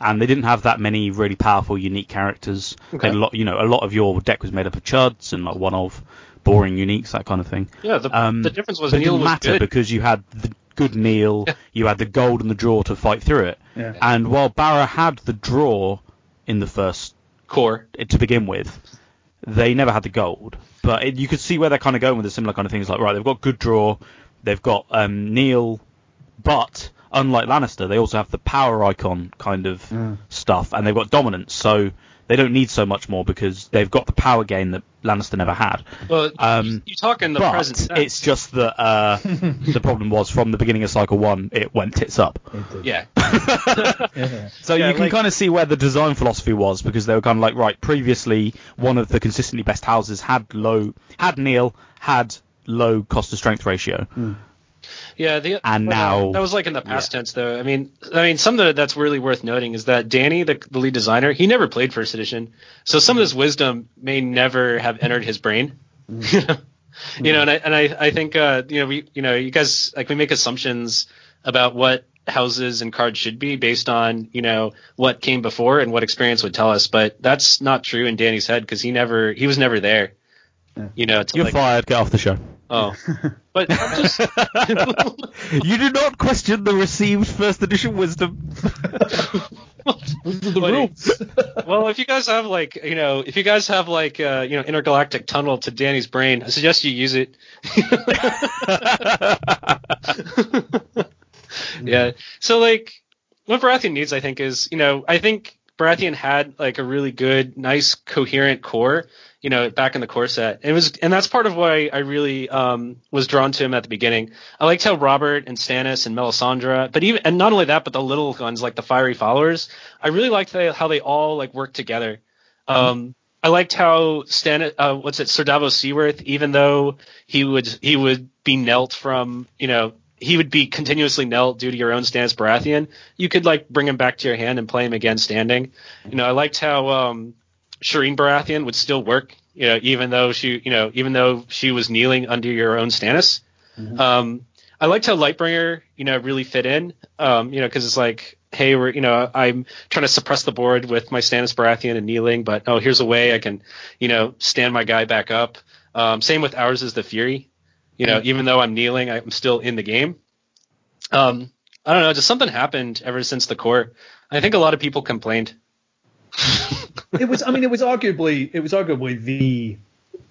and they didn't have that many really powerful, unique characters. They Okay. a lot, you know, a lot of your deck was made up of chuds and like one of boring uniques, that kind of thing. Yeah, the, Um, the difference was But it kneel didn't was matter good. because you had the good kneel, Yeah. you had the gold and the draw to fight through it. Yeah. And while Barra had the draw in the first core. to begin with, they never had the gold. But it, you could see where they're kind of going with the similar kind of things. Like, right, they've got good draw, they've got um, kneel, but unlike Lannister, they also have the power icon kind of stuff, and they've got dominance. So they don't need so much more because they've got the power gain that Lannister never had. Well, Um, you talk in the but present tense. it's just that uh, (laughs) the problem was from the beginning of cycle one, it went tits up. yeah. (laughs) (laughs) Yeah. So Yeah, you can like- kind of see where the design philosophy was because they were kind of like, right, previously one of the consistently best houses had low, had kneel, had low cost to strength ratio. Yeah, the, And well, now- that was like in the past tense, though. I mean, I mean, something that's really worth noting is that Danny, the, the lead designer, he never played first edition, so some of this wisdom may never have entered his brain. (laughs) you know, and I and I, I think uh, you know we you know you guys like we make assumptions about what houses and cards should be based on you know what came before and what experience would tell us, but that's not true in Danny's head because he never he was never there. You know, to You're like, fired. Get off the show. Oh, but I'm just (laughs) you do not question the received first edition wisdom. Those the Buddy. rules. (laughs) well, if you guys have like, you know, if you guys have like, uh, you know, intergalactic tunnel to Danny's brain, I suggest you use it. (laughs) yeah. So like, what Baratheon needs, I think, is, you know, I think Baratheon had like a really good, nice, coherent core, you know, back in the core set. It was, and that's part of why I really um, was drawn to him at the beginning. I liked how Robert and Stannis and Melisandre, but even, and not only that, but the little ones like the Fiery Followers. I really liked they, how they all like worked together. Um, I liked how Stan, uh, what's it, Sir Davos Seaworth, even though he would he would be knelt from, you know, he would be continuously knelt due to your own Stannis Baratheon. You could like bring him back to your hand and play him again standing. You know, I liked how um, Shireen Baratheon would still work, you know, even though she, you know, even though she was kneeling under your own Stannis. Um, I liked how Lightbringer, you know, really fit in, um, you know, because it's like, hey, we're, you know, I'm trying to suppress the board with my Stannis Baratheon and kneeling, but oh, here's a way I can, you know, stand my guy back up. Um, same with ours is the Fury, you know, even though I'm kneeling, I'm still in the game. Um, I don't know, just something happened ever since the core. I think a lot of people complained. (laughs) it was. I mean, it was arguably. It was arguably the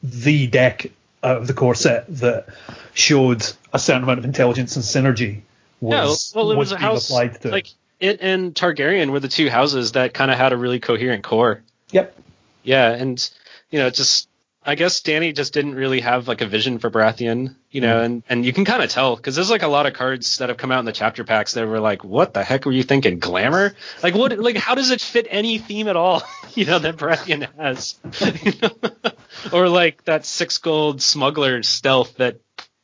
the deck out of the core set that showed a certain amount of intelligence and synergy. Was, yeah, well, it was, a being house applied to. like it and Targaryen were the two houses that kind of had a really coherent core. yep. Yeah, and you know, just I guess Danny just didn't really have like a vision for Baratheon, you know, mm-hmm. and and you can kind of tell because there's like a lot of cards that have come out in the chapter packs that were like, what the heck were you thinking, glamour? Like what? Like how does it fit any theme at all? (laughs) you know that Baratheon has, You (laughs) know? or like that six gold smuggler stealth that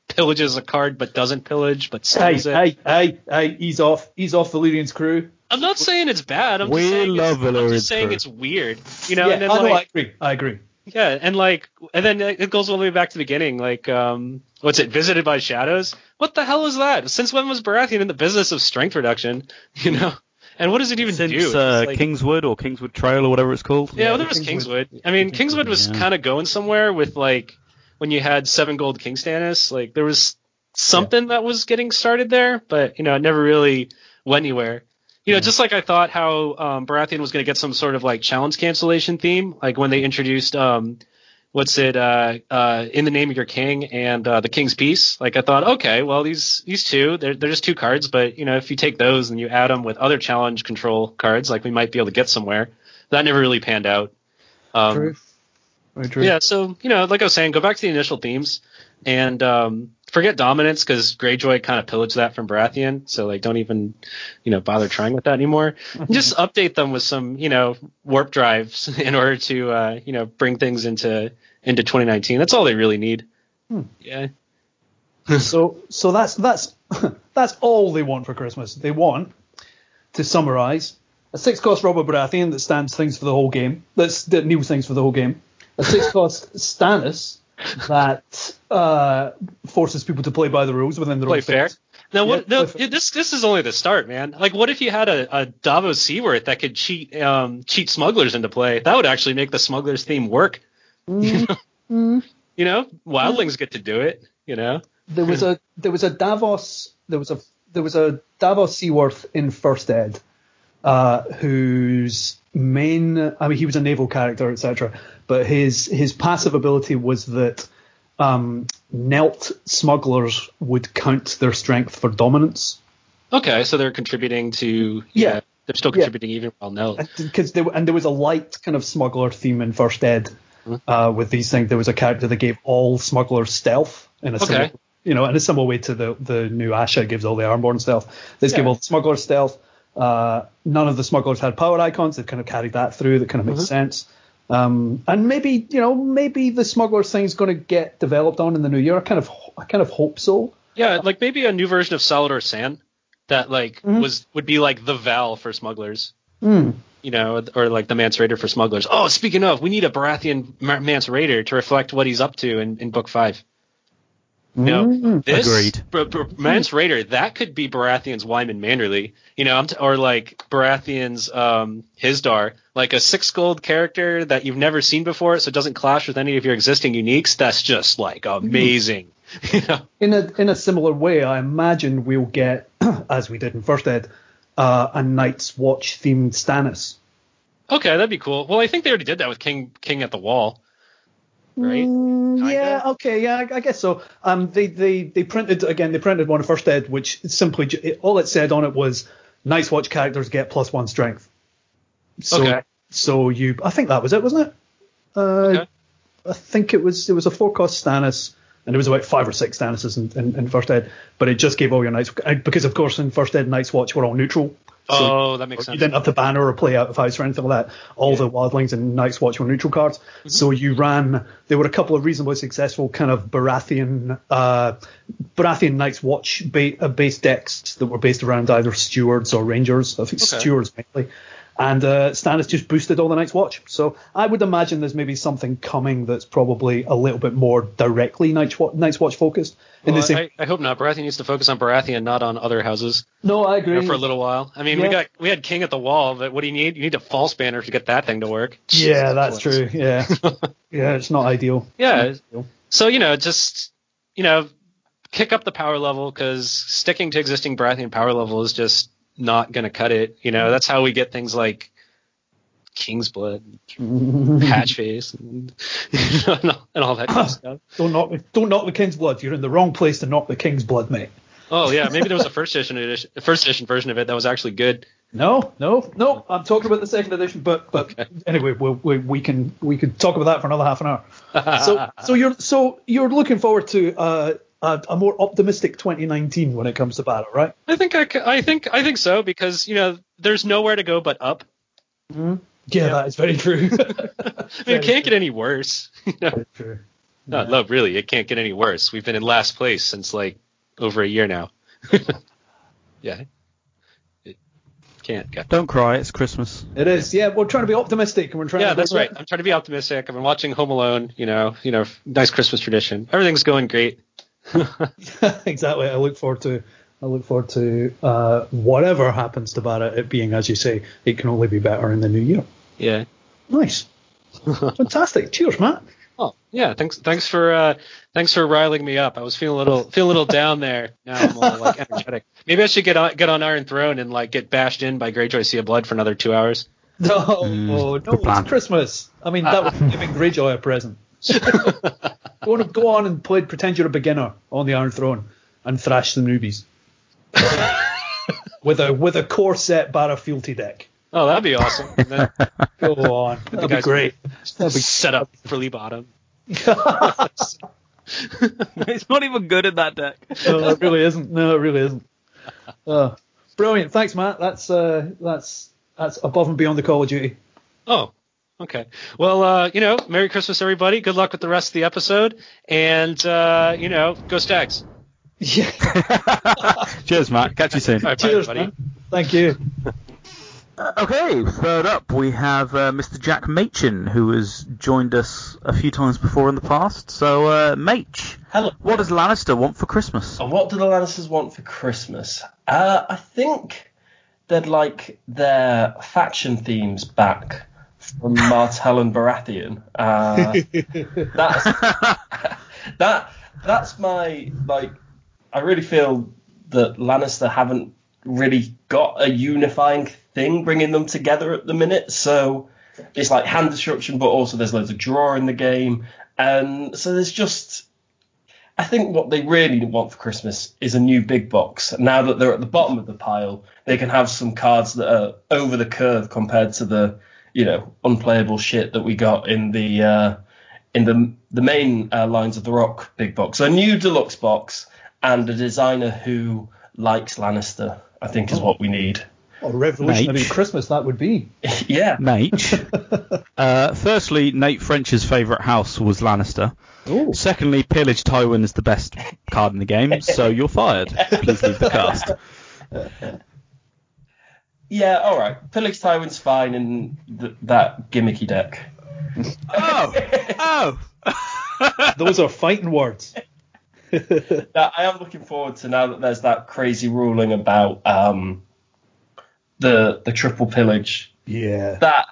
pillages a card but doesn't pillage but Hey, steals it. hey, hey, hey! Ease off, ease off, Valyrian's crew. I'm not saying it's bad. I'm We just saying, love it's, I'm just saying crew. it's weird, you know. yeah, and then oh, I know. like, I agree. I agree. Yeah, and like, and then it goes all the way back to the beginning. Like, um, what's it? Visited by shadows. What the hell is that? Since when was Baratheon in the business of strength reduction? (laughs) You know, and what does it even Since do? Uh, like- Kingswood or Kingswood Trail or whatever it's called. yeah, well, there the was Kingswood- Kingswood. I mean, Kingswood was yeah. kind of going somewhere with like when you had seven gold King Stannis. Like, there was something that was getting started there, but you know, it never really went anywhere. You know, just like I thought how um, Baratheon was going to get some sort of like challenge cancellation theme, like when they introduced um, what's it uh, uh, in the name of your king and uh, the king's peace. Like I thought, okay, well these these two they're they're just two cards, but you know if you take those and you add them with other challenge control cards, like we might be able to get somewhere. That never really panned out. Um, True. True. yeah, so you know, like I was saying, go back to the initial themes and um, forget dominance because Greyjoy kind of pillaged that from Baratheon. So like, don't even you know bother trying with that anymore. And (laughs) just update them with some you know warp drives (laughs) in order to uh, you know bring things into into 2019. That's all they really need. Yeah. (laughs) so so that's that's that's all they want for Christmas. They want to summarise, a six-cost Robert Baratheon that stands things for the whole game. That's that kneels things for the whole game. A six-cost Stannis that uh, forces people to play by the rules within their Play own fair. things. Now, what? Yeah, no, play this this is only the start, man. Like, what if you had a, a Davos Seaworth that could cheat um, cheat smugglers into play? That would actually make the smugglers theme work. Mm. (laughs) You know, wildlings get to do it. You know, There was a there was a Davos there was a there was a Davos Seaworth in First Ed, uh, whose main I mean he was a naval character etc. But his his passive ability was that um, knelt smugglers would count their strength for dominance. okay, so they're contributing to. Yeah. they're still Yeah. contributing even while no. because there and there was a light kind of smuggler theme in First Ed uh, with these things. There was a character that gave all smugglers stealth in a Okay. similar, you know, in a similar way to the the new Asha gives all the Ironborn stealth. This gave all the smugglers stealth. Uh, none of the smugglers had power icons. They've kind of carried that through. That kind of makes sense. Um, and maybe you know maybe the smugglers thing's going to get developed on in the new year. I kind of I kind of hope so. Yeah, like maybe a new version of Salladhor Saan that like Mm-hmm. was would be like the Val for smugglers. Hmm. You know, or like the Mance Rayder for smugglers. Oh, speaking of, we need a Baratheon Ma- Mance Rayder to reflect what he's up to in, in book five. Know, Mm-hmm. this Agreed. Bar- Bar- Mance Rayder that could be Baratheon's Wyman Manderly. You know, I'm t- or like Baratheon's um, Hizdahr, like a six gold character that you've never seen before, so it doesn't clash with any of your existing uniques. That's just like amazing. (laughs) you know. in a in a similar way, I imagine we'll get, (clears throat) as we did in First Ed, uh, a Night's Watch themed Stannis. Okay, that'd be cool. Well, I think they already did that with King King at the Wall, right? Mm, yeah, okay, yeah, I, I guess so. Um, they, they they printed again. They printed one of First Ed, which simply it, all it said on it was Night's Watch characters get plus one strength. So, Okay. So you, I think that was it, wasn't it? Uh, Okay. I think it was it was a four cost Stannis, and it was about five or six Stannises in, in, in First Ed, but it just gave all your Knights because of course in First Ed Night's Watch were all neutral. So Oh, that makes sense. you didn't have to banner or play out of house or anything like that. All the wildlings and Night's Watch were neutral cards. Mm-hmm. So you ran. There were a couple of reasonably successful kind of Baratheon, uh, Baratheon Night's Watch ba- uh, based decks that were based around either stewards or rangers. I think Okay. stewards mainly. And uh, Stannis just boosted all the Night's Watch. So I would imagine there's maybe something coming that's probably a little bit more directly Night's Watch, Night's Watch focused. In Well, the same, I, I hope not. Baratheon needs to focus on Baratheon, not on other houses no, I you agree. know, for a little while. I mean, we got we had King at the Wall, but what do you need? You need a false banner to get that thing to work. yeah, that's true. Yeah, (laughs) yeah, it's not ideal. Yeah. So you know, just you know, kick up the power level because sticking to existing Baratheon power level is just not going to cut it. You know, that's how we get things like King's Blood, (laughs) Hatchface, and, (laughs) and all- that kind of (clears throat) stuff. Don't knock the don't knock the king's blood. You're in the wrong place to knock the king's blood, mate. Oh yeah, maybe there was a (laughs) first edition edition, first edition version of it that was actually good. No, no, no. I'm talking about the second edition, but but anyway, we'll, we we can we could talk about that for another half an hour. So so you're so you're looking forward to uh, a, a more optimistic 2019 when it comes to battle, right? I think I, c- I think I think so because you know there's nowhere to go but up. Mm-hmm. Yeah, that is very true. (laughs) I mean, (laughs) it can't get any worse. (laughs) You know? very true. No, no, really, it can't get any worse. We've been in last place since like over a year now. yeah, it can't. Get. Don't cry, it's Christmas. It is. Yeah, we're trying to be optimistic, and we're trying. Yeah, to that's right. I'm trying to be optimistic. I've been watching Home Alone. You know, you know, nice Christmas tradition. Everything's going great. (laughs) exactly. I look forward to. I look forward to uh, whatever happens to Barrett. It being, as you say, it can only be better in the new year. Yeah. Nice. (laughs) Fantastic. Cheers, Matt. Oh, yeah. Thanks. Thanks for uh, thanks for riling me up. I was feeling a little feeling a little down there. Now I'm all like energetic. Maybe I should get on get on Iron Throne and like get bashed in by Greyjoy Sea of Blood for another two hours. No, no, good plan. it's Christmas. I mean, that was (laughs) giving Greyjoy a present. (laughs) go, on, go on and play, pretend you're a beginner on the Iron Throne and thrash the newbies (laughs) with a with a core set Barra Fealty deck. Oh, that'd be awesome. Then (laughs) Go on, that'd be great. that'd be set up for Lee Bottom. it's not even good in that deck. no, it really isn't. No, it really isn't. Uh, brilliant. Thanks, Matt. That's uh, that's that's above and beyond the Call of Duty. Oh, okay. Well, uh, you know, Merry Christmas, everybody. Good luck with the rest of the episode, and uh, you know, go Stags. Yeah. (laughs) Cheers, Matt. Catch you soon. All right, bye, Cheers, everybody. man. Thank you. Okay, third up we have uh, Mr. Jack Machin, who has joined us a few times before in the past. So, uh, Mach, Hello. what does Lannister want for Christmas? And what do the Lannisters want for Christmas? Uh, I think they'd like their faction themes back from Martell and Baratheon. Uh, (laughs) that's that. That's my like. I really feel that Lannister haven't really got a unifying thing bringing them together at the minute. So it's like hand destruction, but also there's loads of draw in the game, and so there's just I think what they really want for Christmas is a new big box. Now that they're at the bottom of the pile, they can have some cards that are over the curve compared to the, you know, unplayable shit that we got in the uh, in the the main uh, Lions of the Rock big box. So a new deluxe box and a designer who likes Lannister. I think is what we need. What a revolutionary Mage. Christmas that would be. (laughs) yeah. Mage. (laughs) uh, firstly, Nate French's favourite house was Lannister. Oh. Secondly, Pillage Tywin is the best card in the game, so you're fired. (laughs) Please leave the cast. Yeah, all right. Pillage Tywin's fine in th- that gimmicky deck. Oh! (laughs) Oh! (laughs) Those are fighting words. (laughs) Now, I am looking forward to now that there's that crazy ruling about um, the the triple pillage. Yeah. That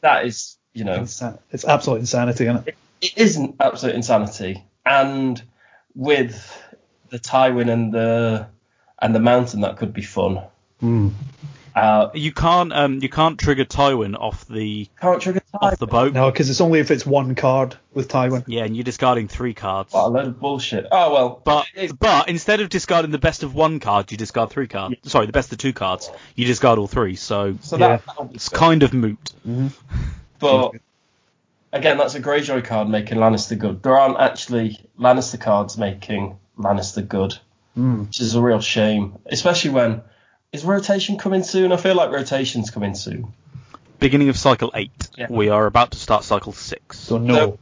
that is, you know, Insa- It's absolute insanity, isn't it? it isn't absolute insanity. And with the Tywin and the and the mountain, that could be fun. Uh, You can't um you can't trigger Tywin off the can't trigger off the boat. No, because it's only if it's one card with Tywin. Yeah, and you're discarding three cards. What a load of bullshit. Oh well, But but instead of discarding the best of one card, you discard three cards. Sorry, the best of two cards, you discard all three. So so that that'll it's fun. kind of moot. (laughs) But again, that's a Greyjoy card making Lannister good. There aren't actually Lannister cards making Lannister good, which is a real shame. Especially when is rotation coming soon? I feel like rotation's coming soon. Beginning of cycle eight. Yeah. We are about to start cycle six. So no.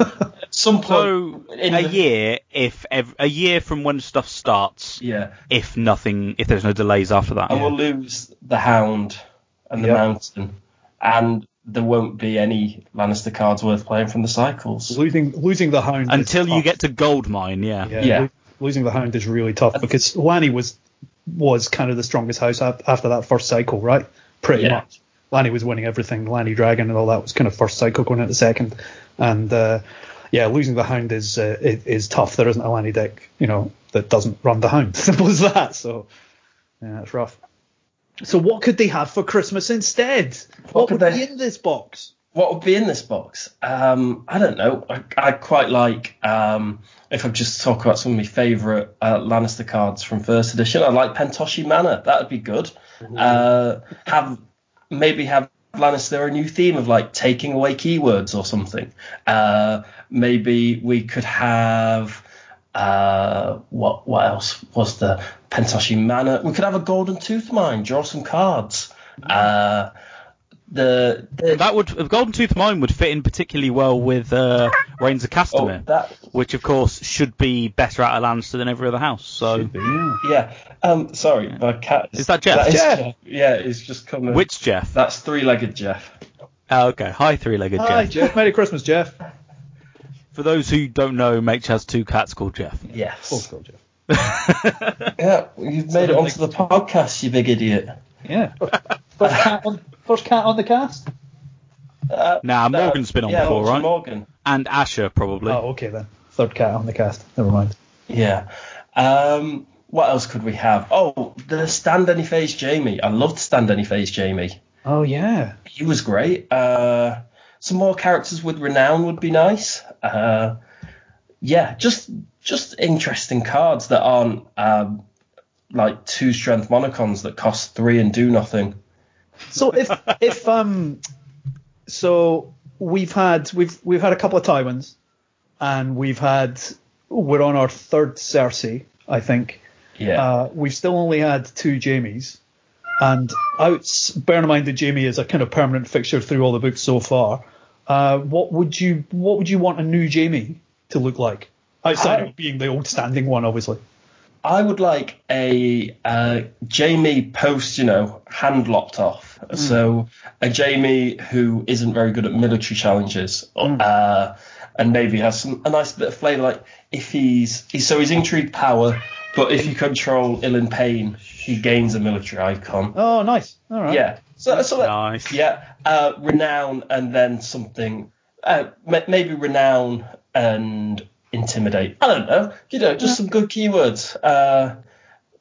At (laughs) some point, So in a the- year, if ev- a year from when stuff starts, yeah, if nothing, if there's no delays after that. and we'll lose the Hound and the Yeah. Mountain, and there won't be any Lannister cards worth playing from the cycles. losing losing the hound is Until you tough. get to Goldmine, yeah. yeah, Yeah. losing the hound is really tough because Lanny was was kind of the strongest house after that first cycle, right? Pretty Yeah. much. Lanny was winning everything. Lanny Dragon and all that was kind of first cycle going into second, and uh, yeah, losing the hound is uh, i- is tough. There isn't a Lanny deck, you know, that doesn't run the hound. (laughs) Simple as that. So yeah, it's rough. So what could they have for Christmas instead? What, could would they- be in this box? what would be in this box? Um, I don't know. I, I quite like um, if I just talk about some of my favourite uh, Lannister cards from first edition. I like Pentoshi Manor. That would be good. Uh, have maybe have Lannister a new theme of like taking away keywords or something. Uh, maybe we could have. Uh, what what else was the Pentoshi Manor? We could have a Golden Tooth Mine. Draw some cards. Uh, the, the That would Golden Tooth Mine would fit in particularly well with uh, (laughs) Rains of oh, that which of course should be better out of Lannister than every other house. So Yeah. Um. Sorry, my cat. Is that Jeff? That is Jeff. Jeff. Yeah, it's just coming. which Jeff? That's three-legged Jeff. Oh, okay, hi three-legged Hi, Jeff. Hi, Jeff. Merry Christmas, Jeff. For those who don't know, Mage has two cats called Jeff. Yes. Oh, God, Jeff. (laughs) Yeah, you've made it onto the podcast, you big idiot. Yeah. First cat on, first cat on the cast. Uh, Nah, no, Morgan's been on yeah, before, Morgan, right? Morgan. And Asher probably. Oh, okay then. Third cat on the cast. Never mind. Yeah. Um. What else could we have? Oh, the stand any face Jaime. I loved stand any face Jaime. Oh yeah. He was great. Uh, some more characters with renown would be nice. Uh, yeah, just just interesting cards that aren't um, like two strength monocons that cost three and do nothing. So if if um so we've had we've we've had a couple of Tywins and we've had we're on our third Cersei, I think. Yeah. Uh, we've still only had two Jaimes. And out bear in mind that Jaime is a kind of permanent fixture through all the books so far. Uh, what would you what would you want a new Jaime to look like? Outside I- of being the old standing one, obviously. I would like a uh, Jaime post, you know, hand lopped off. So a Jaime who isn't very good at military challenges, uh, and maybe has some a nice bit of flavour. Like if he's, he's so he's intrigue power, but if you control Ilyn Payne, he gains a military icon. Oh, nice. All right. Yeah. So, so that- Nice. yeah, uh, renown and then something, uh, ma- maybe renown and intimidate. I don't know. You know, just some good keywords. Uh,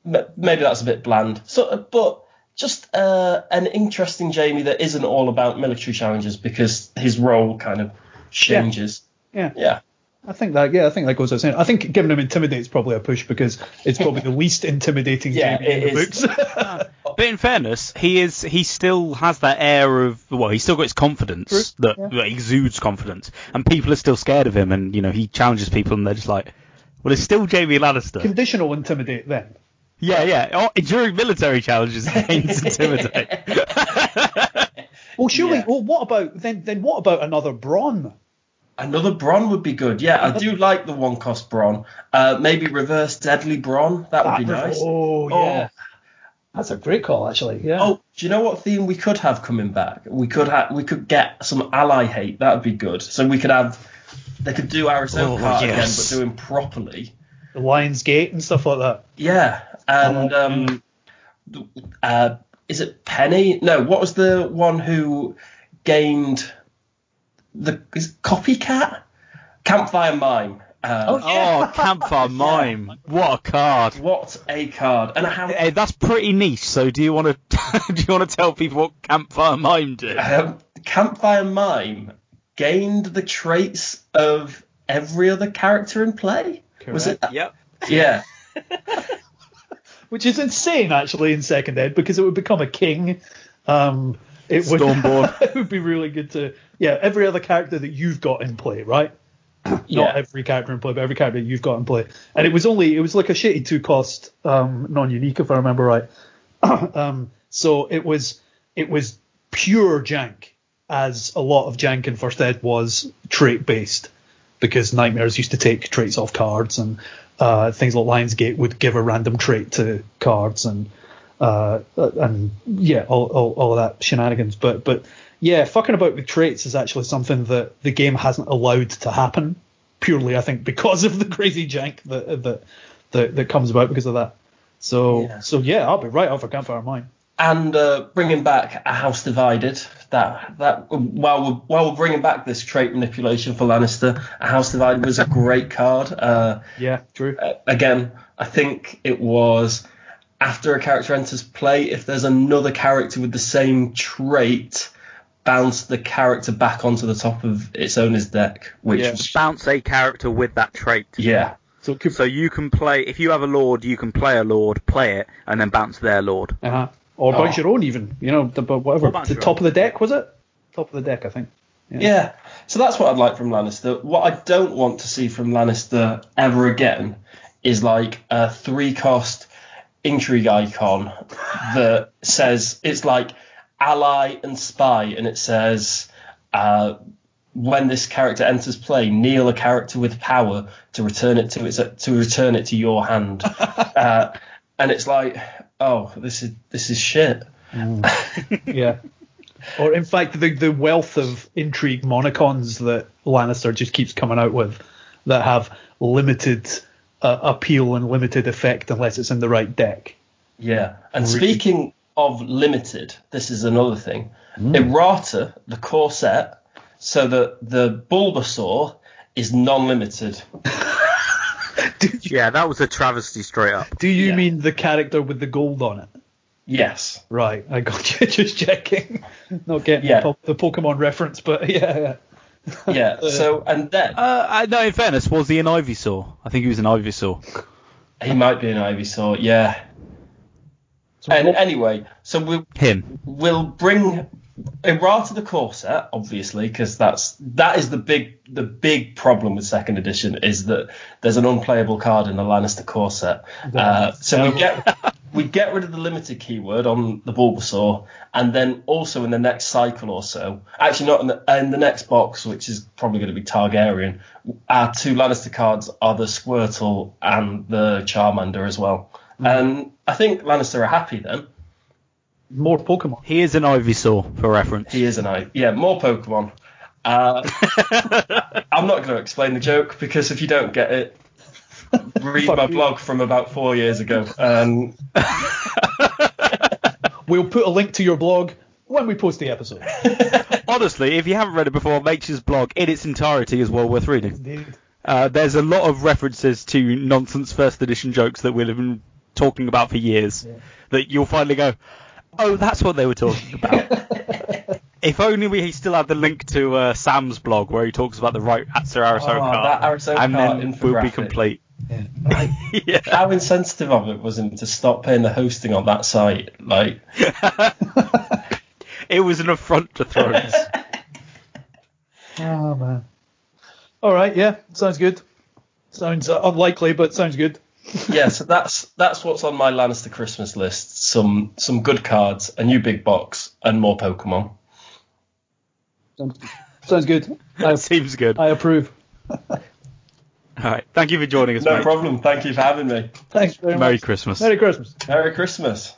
maybe that's a bit bland. So, uh, but just uh, an interesting Jaime that isn't all about military challenges because his role kind of changes. Yeah. Yeah. I think that yeah, I think that goes without saying. I think giving him intimidate is probably a push because it's probably the least intimidating Yeah, Jaime in the is. books. (laughs) But in fairness, he is he still has that air of well, he's still got his confidence that, that exudes confidence, and people are still scared of him, and you know he challenges people, and they're just like, well, it's still Jaime Lannister. Conditional intimidate then. yeah, yeah. Oh, during military challenges, he intimidate. (laughs) Well, surely. Yeah. Well, what about then? Then what about another Bron? Another Bron would be good. Yeah, I do like the one cost Bron. Uh, maybe reverse Deadly Bron. That would be That- nice. Oh yeah, that's a great call actually. Yeah. Oh, do you know what theme we could have coming back? We could have we could get some ally hate. That would be good. So we could have they could do Arizona Oh, part again, but do him properly. the Lions Gate and stuff like that. Yeah, and um, uh, is it Penny? No, what was the one who gained the is copycat campfire mime? Uh, Oh, campfire (laughs) mime! What a card! What a card! And how Hey, that's pretty niche. So, do you want to (laughs) do you want to tell people what campfire mime do? Um, Campfire Mime gained the traits of every other character in play. Was it? Yep. Yeah. (laughs) which is insane actually in second ed because it would become a king. Um, it would, it would be really good to yeah every other character that you've got in play right. Yeah. Not every character in play, but every character you've got in play. And it was only it was like a shitty two cost um, non-unique if I remember right. (coughs) um, so it was it was pure jank, as a lot of jank in first ed was trait based because nightmares used to take traits off cards and uh, things like Lionsgate would give a random trait to cards and uh, and yeah, all, all, all of that shenanigans. But but yeah, fucking about with traits is actually something that the game hasn't allowed to happen purely, I think, because of the crazy jank that that that, that comes about because of that. So Yeah. so yeah, I'll be right off for Campfire of Mine. And uh, bringing back a House Divided. That that while we're while we're bringing back this trait manipulation for Lannister, a House Divided was a great card. Uh, Yeah, true. uh, again, I think it was after a character enters play, if there's another character with the same trait, bounce the character back onto the top of its owner's deck, which Yeah. was Bounce a character with that trait. yeah. So could, So you can play if you have a lord, you can play a lord, play it, and then bounce their lord. uh-huh. or bounce Oh. your own even. You know, the, but whatever. Or The top own. of the deck was it? Top of the deck, I think. Yeah. So that's what I'd like from Lannister. What I don't want to see from Lannister ever again is like a three cost intrigue icon that says it's like ally and spy and it says uh, when this character enters play, kneel a character with power to return it to its to return it to your hand. (laughs) uh, and it's like, oh, this is this is shit. (laughs) yeah. Or in fact, the the wealth of intrigue monicons that Lannister just keeps coming out with that have limited uh, appeal and limited effect unless it's in the right deck. Yeah. And speaking of limited, this is another thing. Errata, the core set, so that the Bulbasaur is non-limited. (laughs) Yeah, that was a travesty straight up. Do you Yeah. mean the character with the gold on it? Yes. Right, I got you. (laughs) Just checking. Not getting Yeah. the, po- the Pokemon reference, but (laughs) yeah, yeah. Yeah. So and then Uh, I, no, in fairness, was he an Ivysaur? I think he was an Ivysaur. he might be an Ivysaur. Yeah. So And what- anyway, so we'll Him. we'll bring Errata to the core set, obviously, because that's that is the big the big problem with second edition is that there's an unplayable card in the Lannister core set. Uh, so we get we get rid of the limited keyword on the Bulbasaur, and then also in the next cycle or so, actually not in the, in the next box, which is probably going to be Targaryen, our two Lannister cards are the Squirtle and the Charmander as well. And I think Lannister are happy then. More Pokemon. He is an Ivysaur, for reference. He is an I. Yeah, more Pokemon. Uh, (laughs) I'm not going to explain the joke because if you don't get it, read my blog from about four years ago. Um, (laughs) We'll put a link to your blog when we post the episode. (laughs) Honestly, if you haven't read it before, Nature's blog in its entirety is well worth reading. Indeed. Uh, there's a lot of references to nonsense first edition jokes that we'll have been talking about for years that you'll finally go, oh, that's what they were talking (laughs) about. if only we still had the link to uh, Sam's blog where he talks about the right Sir Aristo Oh, card, and then we'll be complete. like, (laughs) yeah. how insensitive of it was him to stop paying the hosting on that site? Like, (laughs) it was an affront to Thrones. Oh man. All right, yeah, sounds good. Sounds uh, unlikely, but sounds good. Yeah, so that's that's what's on my Lannister Christmas list. Some some good cards, a new big box, and more Pokemon. Sounds, sounds good. I, (laughs) Seems good. I approve. (laughs) All right. Thank you for joining us, No mate. problem. Thank you for having me. Thanks very Merry much. Christmas. Merry Christmas. Merry Christmas.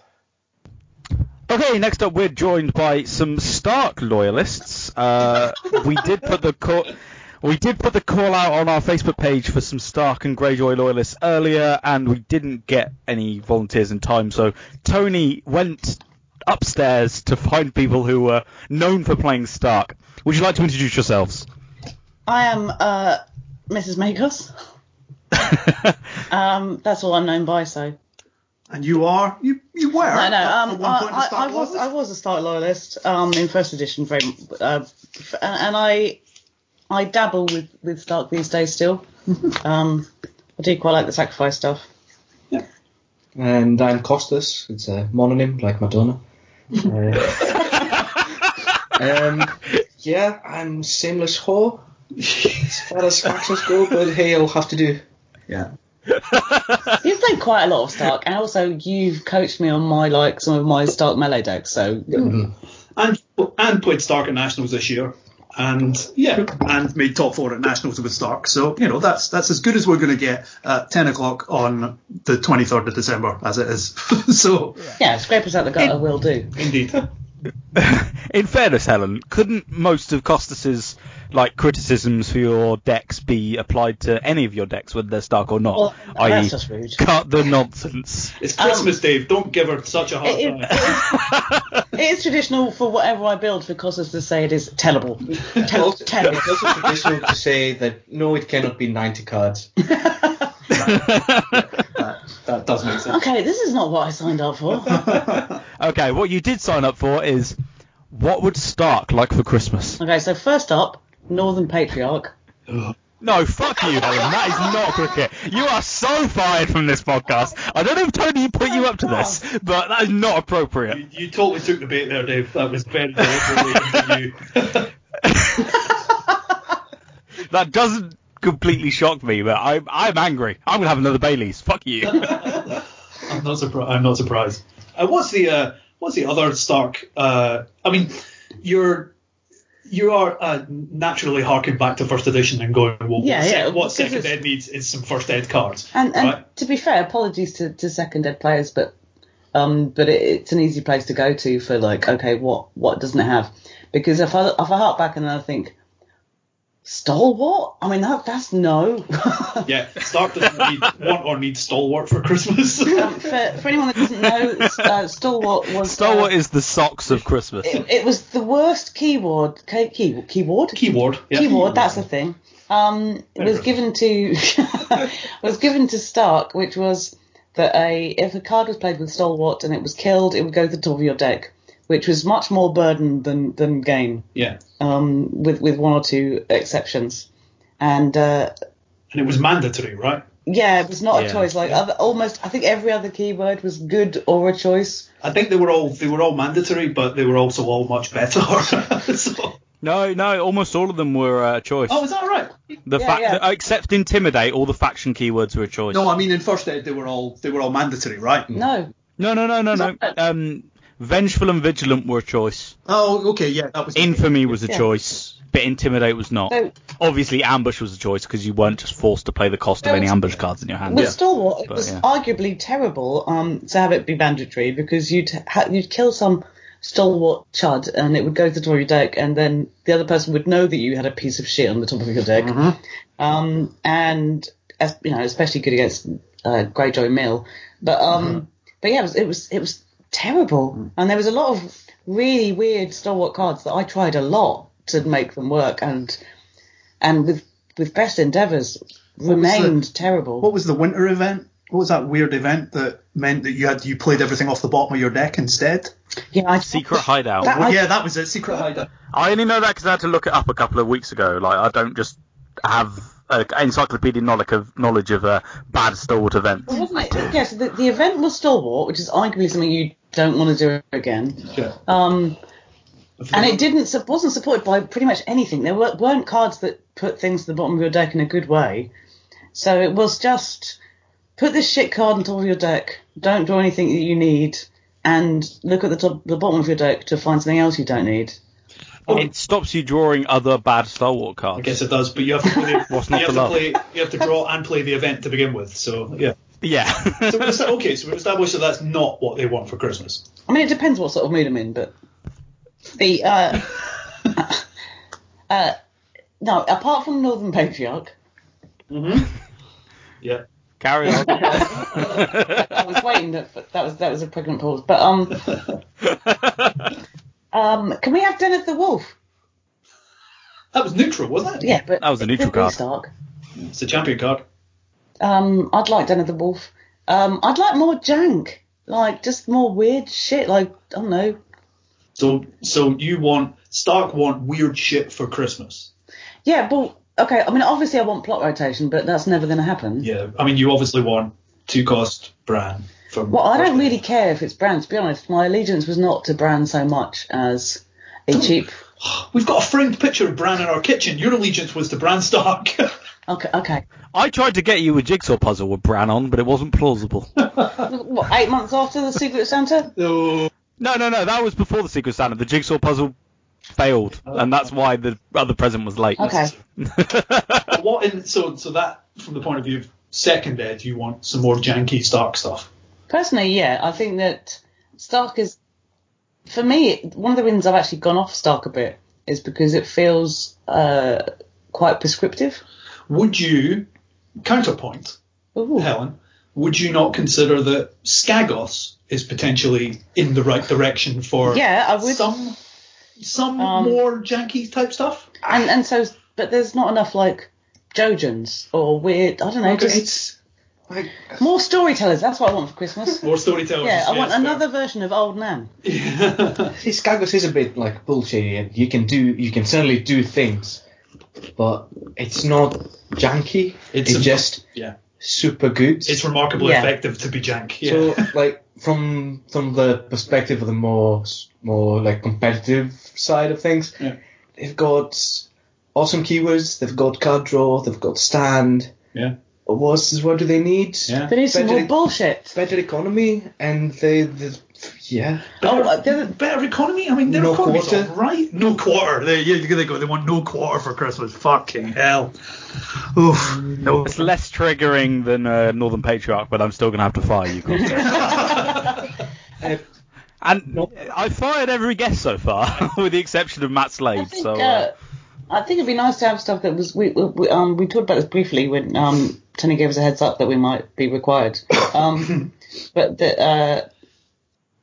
Okay, next up we're joined by some Stark loyalists. Uh, we did put the call, we did put the call out on our Facebook page for some Stark and Greyjoy loyalists earlier, and we didn't get any volunteers in time. So Tony went upstairs to find people who were known for playing Stark. Would you like to introduce yourselves? I am uh, Mrs. Makos. (laughs) Um, that's all I'm known by. So And you are you you were no, no. Um, one point a I, I, Stark I was? I was a Stark loyalist um, in first edition, very, uh, f- and I I dabble with with Stark these days still. (laughs) um, I do quite like the sacrifice stuff. Yeah. And I'm Costas. It's a mononym like Madonna. (laughs) Uh, um, yeah, I'm Seamless Whore as far as factions go, but hey, I'll have to do. yeah. (laughs) You've played quite a lot of Stark, and also you've coached me on my like some of my Stark melee decks. So And and played Stark at Nationals this year. And yeah, and made top four at Nationals with Stark. So you know that's that's as good as we're going to get at ten o'clock on the twenty third of December, as it is. (laughs) so yeah, scrapers out the gutter will do. indeed, In fairness, Helen, couldn't most of Costas's like criticisms for your decks be applied to any of your decks, whether they're Stark or not? Well, i.e., that's just rude. cut the nonsense. it's Christmas, um, Dave. Don't give her such a hard It, time. it, it is traditional for whatever I build for Costas to say it is tellable. (laughs) Tell, Also, tellable. it's also traditional to say that no, it cannot be 90 cards. (laughs) (laughs) that, that does make sense. Okay, this is not what I signed up for. (laughs) Okay, what you did sign up for is what would Stark like for Christmas? Okay, so first up, Northern Patriarch. No, fuck you, Helen. That is not cricket. You are so fired from this podcast. I don't know if Tony put you up to this, but that is not appropriate. You, you totally took the bait there, Dave. That was very deliberately into you. (laughs) That doesn't completely shocked me, but I'm I'm angry. I'm gonna have another Bailey's. Fuck you. (laughs) I'm not surprised. I'm not surprised. Uh, what's the uh, what's the other Stark? Uh, I mean, you're you are uh, naturally harking back to first edition and going, well, Yeah, what, yeah, sec- what second it's- ed needs is some first ed cards, And, and right? to be fair, apologies to, to second ed players, but um, but it, it's an easy place to go to for like, okay, what what doesn't it have? Because if I if I hark back and I think, stalwart, I mean that that's no. (laughs) Yeah, Stark doesn't need, want or need stalwart for Christmas. (laughs) um, for, for anyone that doesn't know, uh, stalwart was Stalwart uh, is the socks of Christmas. it, it was the worst keyword. Key, key, keyword. Keyword. Yeah. Keyword, that's the thing. Um, was given to (laughs) was given to Stark, which was that a if a card was played with Stalwart and it was killed, it would go to the top of your deck, which was much more burden than than gain, Yeah, um, with with one or two exceptions. And uh, and it was mandatory, right? yeah, it was not Yeah. a choice. Like other, almost, I think every other keyword was good or a choice. I think they were all they were all mandatory, but they were also all much better. (laughs) so, No, no, almost all of them were uh, a choice. oh, is that right? the yeah, fact, yeah. except intimidate, all the faction keywords were a choice. No, I mean in first ed they were all they were all mandatory, right? No, No, no, no, no, no. Um, Vengeful and Vigilant were a choice. Oh, okay, yeah, that was Infamy was a Yeah. choice, but Intimidate was not. So- Obviously, Ambush was a choice because you weren't just forced to play the cost of any ambush cards in your hand. With Stalwart, it But, was yeah. arguably terrible um, to have it be mandatory because you'd ha- you'd kill some Stalwart chud and it would go to the top of your deck, and then the other person would know that you had a piece of shit on the top of your deck. Um, and as, you know, especially good against uh, Greyjoy Mill. But um, but yeah, it was it was it was terrible, and there was a lot of really weird Stalwart cards that I tried a lot to make them work, and and with with best endeavours remained terrible. What was the winter event? What was that weird event that meant that you had you played everything off the bottom of your deck instead? Yeah, I, Secret Hideout. That- Well, I- yeah, that was it. Secret hideout. I only know that because I had to look it up a couple of weeks ago. Like, I don't just have uh, encyclopedic knowledge of knowledge of uh, bad stalwart events. Well, wasn't it? Yes, the, the event was Stalwart, which is arguably something you don't want to do it again. Yeah. Um, and it didn't su- wasn't supported by pretty much anything. There were, weren't cards that put things to the bottom of your deck in a good way. So it was just put this shit card on top of your deck. Don't draw anything that you need, and look at the top, the bottom of your deck to find something else you don't need. It stops you drawing other bad Stalwart cards. I guess it does, but you have to play. (laughs) What's you have to to love? play. You have to draw and play the event to begin with. So yeah. Yeah. So we esta- okay, so we've established that that's not what they want for Christmas. I mean, it depends what sort of mood I'm in, but the uh, (laughs) uh, no, apart from Northern Patriarch, Mhm. Yeah. Carry on. (laughs) I was waiting. That, that was that was a pregnant pause. But um, (laughs) um, can we have Den of the Wolf? That was neutral, wasn't it? Yeah, but That was a neutral card. Stark. It's a champion card. Um, I'd like Den of the Wolf. Um, I'd like more jank, like just more weird shit. Like I don't know. So so you want Stark want weird shit for Christmas. Yeah, but okay. I mean, obviously, I want plot rotation, but that's never going to happen. Yeah. I mean, you obviously want two cost Bran. From Well, I don't really care if it's Bran. To be honest, my allegiance was not to Bran so much as a (laughs) cheap. We've got a framed picture of Bran in our kitchen. Your allegiance was to Bran Stark. (laughs) Okay, okay. I tried to get you a jigsaw puzzle with Bran on, but it wasn't plausible. (laughs) What? Eight months after the Secret Santa? no. No, no, no. That was before the Secret Santa. The jigsaw puzzle failed, and that's why the other present was late. Okay. (laughs) What in so so that from the point of view of second ed, do you want some more janky Stark stuff. Personally, yeah, I think that Stark is, for me, one of the reasons I've actually gone off Stark a bit is because it feels uh, quite prescriptive. Would you counterpoint, Ooh. Helen? Would you not consider that Skagos is potentially in the right direction for Yeah, I would. some some Um, more janky type stuff? And and so, but there's not enough like Jojans or weird. I don't know, Because just it's more storytellers. That's what I want for Christmas. (laughs) More storytellers. Yeah, I want yes, another version of Old Nan. fair. (laughs) see, Skagos is a bit like bullshitty, and you can do you can certainly do things, but it's not janky. It's It's, a- just yeah, super good. it's remarkably Yeah. effective to be jank. Yeah. So, (laughs) like from from the perspective of the more more like competitive side of things, Yeah. they've got awesome keywords. They've got card draw. They've got stand. yeah, What what do they need? yeah. They need some Better- more bullshit. Better economy, and they, they yeah. Oh, uh, Better economy? I mean, their No economy's quarter? all right. No quarter. There, yeah, they go. They want no quarter for Christmas. Fucking hell. Oof. No. It's less triggering than uh, Northern Patriarch, but I'm still going to have to fire you. Costa. Uh, (laughs) and I fired every guest so far, (laughs) with the exception of Matt I Slade. think, So uh, uh, I think it'd be nice to have stuff that was we, we um we talked about this briefly when um Tony gave us a heads up that we might be required. (coughs) Um, but the uh,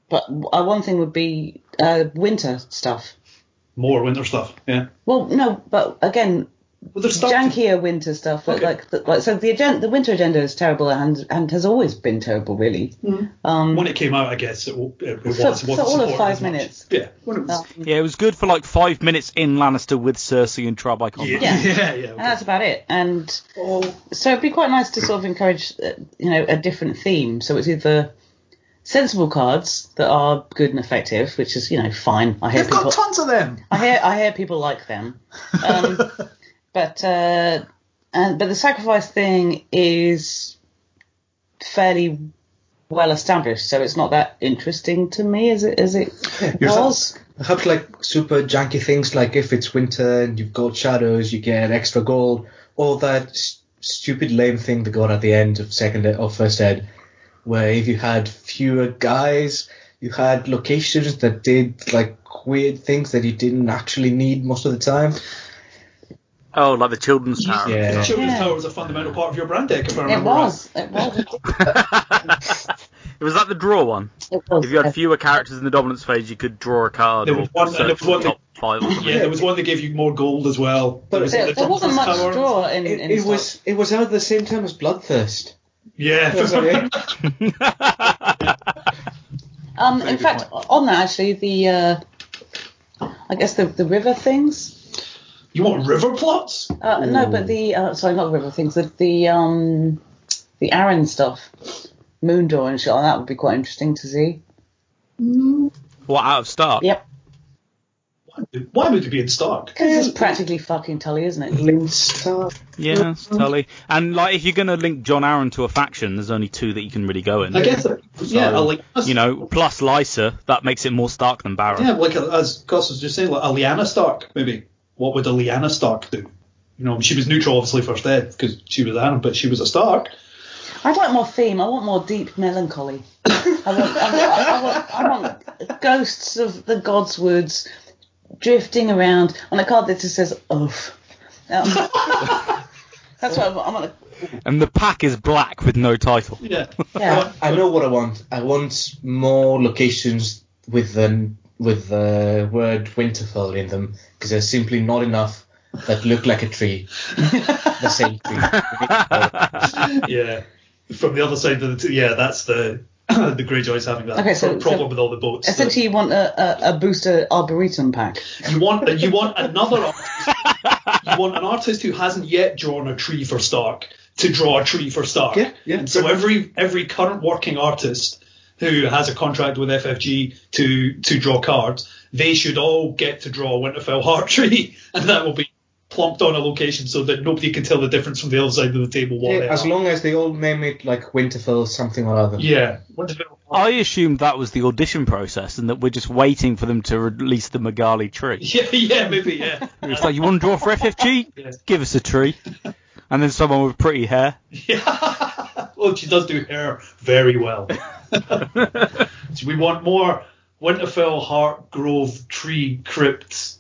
but uh, one thing would be uh winter stuff. More winter stuff. Yeah. Well, no, but again, Well, they're jankier winter stuff. But Okay. like, the, like so the agenda, the winter agenda is terrible and and has always been terrible, really. Um, When it came out, I guess it, w- it, it For- was. for wasn't all of five as much. minutes. Yeah. When it was, um, yeah, it was good for like five minutes in Lannister with Cersei and Trub Icon. yeah. Yeah. (laughs) Yeah. Yeah. and that's about it. And Oh, so it'd be quite nice to sort of encourage, uh, you know, a different theme. So it's either sensible cards that are good and effective, which is you know fine. I hear they've people. got tons of them. I hear I hear people like them. (laughs) Um, but uh, and but the sacrifice thing is fairly well established, so it's not that interesting to me as it as it (laughs) You're was. Perhaps like super janky things like if it's winter and you've got shadows, you get extra gold, or that s- stupid lame thing they got at the end of second or first ed, where if you had fewer guys, you had locations that did like weird things that you didn't actually need most of the time. Oh, like the children's tower. The Yeah. Children's Yeah. Tower was a fundamental part of your brand deck, if I It remember right. was. It was. (laughs) (laughs) was that the draw one? It was. If you had fewer characters in the dominance phase, you could draw a card There was one- and there was one the top five. Yeah, there was one that gave you more gold as well. But was there, the there wasn't much Tower. draw in, It, in it was it was out at the same time as Bloodthirst. Yeah. That's what I- (laughs) Um, in fact, on that actually, the uh, I guess the the river things. You want river plots? Uh, no, but the uh, sorry, not the river things. The the um the Arryn stuff, Moondoor and shit like that would be quite interesting to see. What out of start? Yep, Why would it be in Stark? because it's practically fucking Tully, isn't it? (laughs) Lindstar. Yeah, it's Tully. And like, if you're going to link Jon Arryn to a faction, there's only two that you can really go in. I guess, uh, yeah, I like You know, plus Lysa, that makes it more Stark than Baron. Yeah, like uh, as Gus was just saying, like a Lyanna Stark, maybe. What would a Lyanna Stark do? You know, she was neutral, obviously, first ed because she was Arryn, but she was a Stark. I'd like more theme. I want more deep melancholy. I want, I want, I want, I want ghosts of the gods' Godswoods drifting around on a card that just says "Oof." Um, (laughs) that's what I want. I want. A, And the pack is black with no title. Yeah. yeah. I know what I want. I want more locations with the with the word Winterfell in them because there's simply not enough that look like a tree. (laughs) the same tree. yeah. From the other side of the, t- yeah, that's the (clears throat) the Greyjoys having that Okay, so- problem so with all the boats. Essentially, you want a, a, a booster arboretum pack. you want you want another artist, you want an artist who hasn't yet drawn a tree for Stark to draw a tree for Stark. Yeah, yeah. And so every every current working artist who has a contract with FFG to to draw cards, they should all get to draw Winterfell heart (laughs) tree, and that will be plumped on a location so that nobody can tell the difference from the other side of the table. What Yeah, as are. long as they all name it like Winterfell something or other. yeah, Winterfell. I assumed that was the audition process and that we're just waiting for them to release the Magali tree. (laughs) Yeah, yeah, maybe, yeah. (laughs) It's like, you want to draw for FFG? Yeah. Give us a tree. And then someone with pretty hair. Yeah. (laughs) well, she does do hair very well. (laughs) so we want more Winterfell Heart Grove Tree Crypt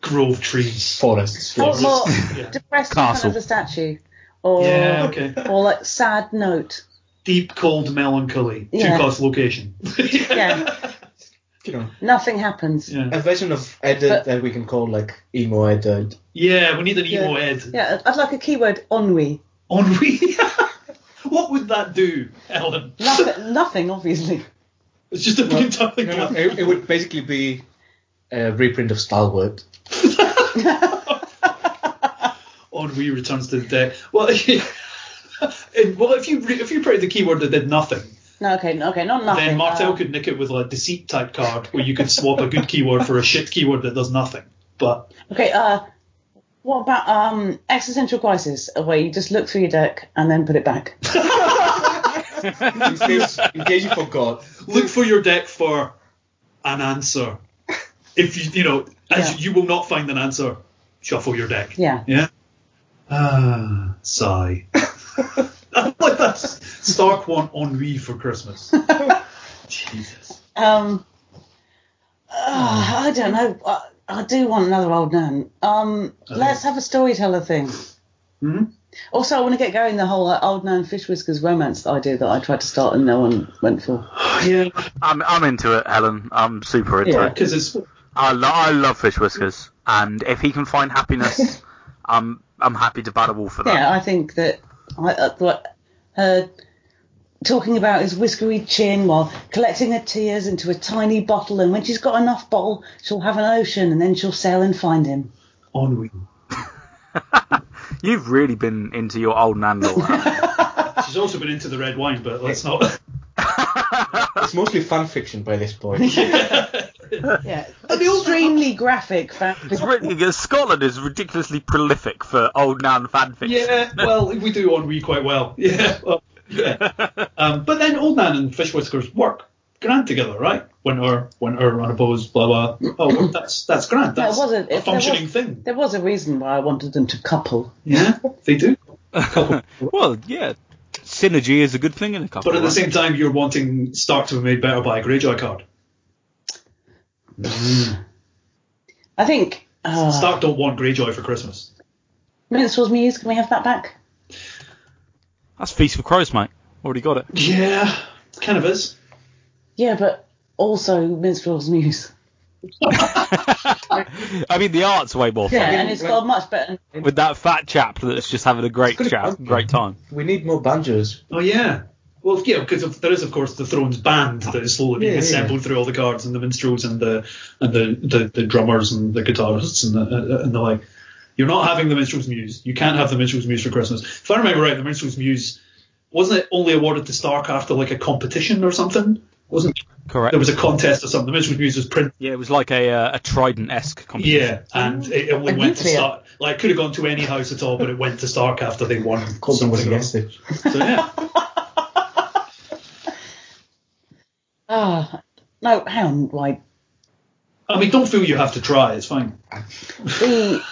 Grove trees. Forests. Or yes. more (laughs) Yeah. depressed in front of the statue, or Yeah, okay. or like sad note. Deep cold melancholy. Yeah. Two cost location. Yeah, You know, nothing happens. yeah. a version of Eddard But- that we can call like emo Eddard. Yeah, we need an emo Ed. Yeah, I'd like a keyword ennui. Ennui. What would that do, Ellen? Nothing, nothing, obviously. It's just a entirely No, no, it, it would basically be a reprint of Stalwart. (laughs) Ennui returns to the deck. Well, (laughs) and- well, if you re- if you printed the keyword that did nothing, No, okay, okay, not nothing. then Martell uh, could nick it with a deceit type card where you could swap a good keyword for a shit keyword that does nothing. But Okay, uh, what about um existential crisis, where you just look through your deck and then put it back? (laughs) in, case, in case you forgot. look for your deck for an answer. If you you know, as Yeah. you will not find an answer, shuffle your deck. Yeah. Yeah. Ah, sigh. (laughs) like that's Stark want ennui for Christmas. (laughs) Jesus. Um, uh, I don't know. I, do want another old nun. Um, let's have a storyteller thing. Hmm? Also, I want to get going the whole uh, old nan fish whiskers romance idea that I tried to start and no one went for. (sighs) Yeah, I'm, I'm into it, Helen. I'm super into Yeah. it. because it's I, lo- I love Fish Whiskers. And if he can find happiness, (laughs) I'm, I'm happy to battle for that. Yeah, I think that I uh, her talking about his whiskery chin while collecting her tears into a tiny bottle, and when she's got enough bottle, she'll have an ocean, and then she'll sail and find him. ennui. (laughs) You've really been into your old nan lore. haven't you? She's also been into the red wine, but let's not. (laughs) It's mostly fan fiction by this point. (laughs) Yeah, extremely graphic. Fact. It's really, Scotland is ridiculously prolific for old nan fiction. yeah, well, we do ennui quite well. Yeah, well, (laughs) um, but then Old Nan and Fish Whiskers work grand together, right? Winter, winter, unopposed, blah blah. Oh, well, that's that's grand. There That's was a, a if there functioning was, thing. There was a reason why I wanted them to couple. Yeah, they do. (laughs) well, yeah, synergy is a good thing in a couple. But at the same time, you're wanting Stark to be made better by a Greyjoy card. (sighs) I think uh, Stark don't want Greyjoy for Christmas. Minstrel's Muse. Can we have that back? That's feast for crows, mate. Already got it. Yeah, kind of is. Yeah, but also Minstrel's Muse. (laughs) I mean, the art's way more fun. Yeah, and it's got a much better. With that fat chap that's just having a great It's got a chat, fun- great time. We need more banjos. Oh yeah. Well, yeah, because there is of course the Thrones band that is slowly being Yeah, yeah, assembled through all the cards and the minstrels and the and the, the, the drummers and the guitarists and the uh, uh, and the like. You're not having the minstrels muse. You can't have the minstrels muse for Christmas. If I remember right, the minstrels muse wasn't it only awarded to Stark after like a competition or something? Wasn't Correct. there was a contest or something? The minstrels muse was printed. Yeah, it was like a uh, a Trident-esque competition. Yeah, and it, it only A went to. Stark. Like, it could have gone to any house at all, but it went to Stark after they won. (laughs) Colton was something. against. So yeah. (laughs) Ah, no, hang on. Like I mean, don't feel you have to try. It's fine. the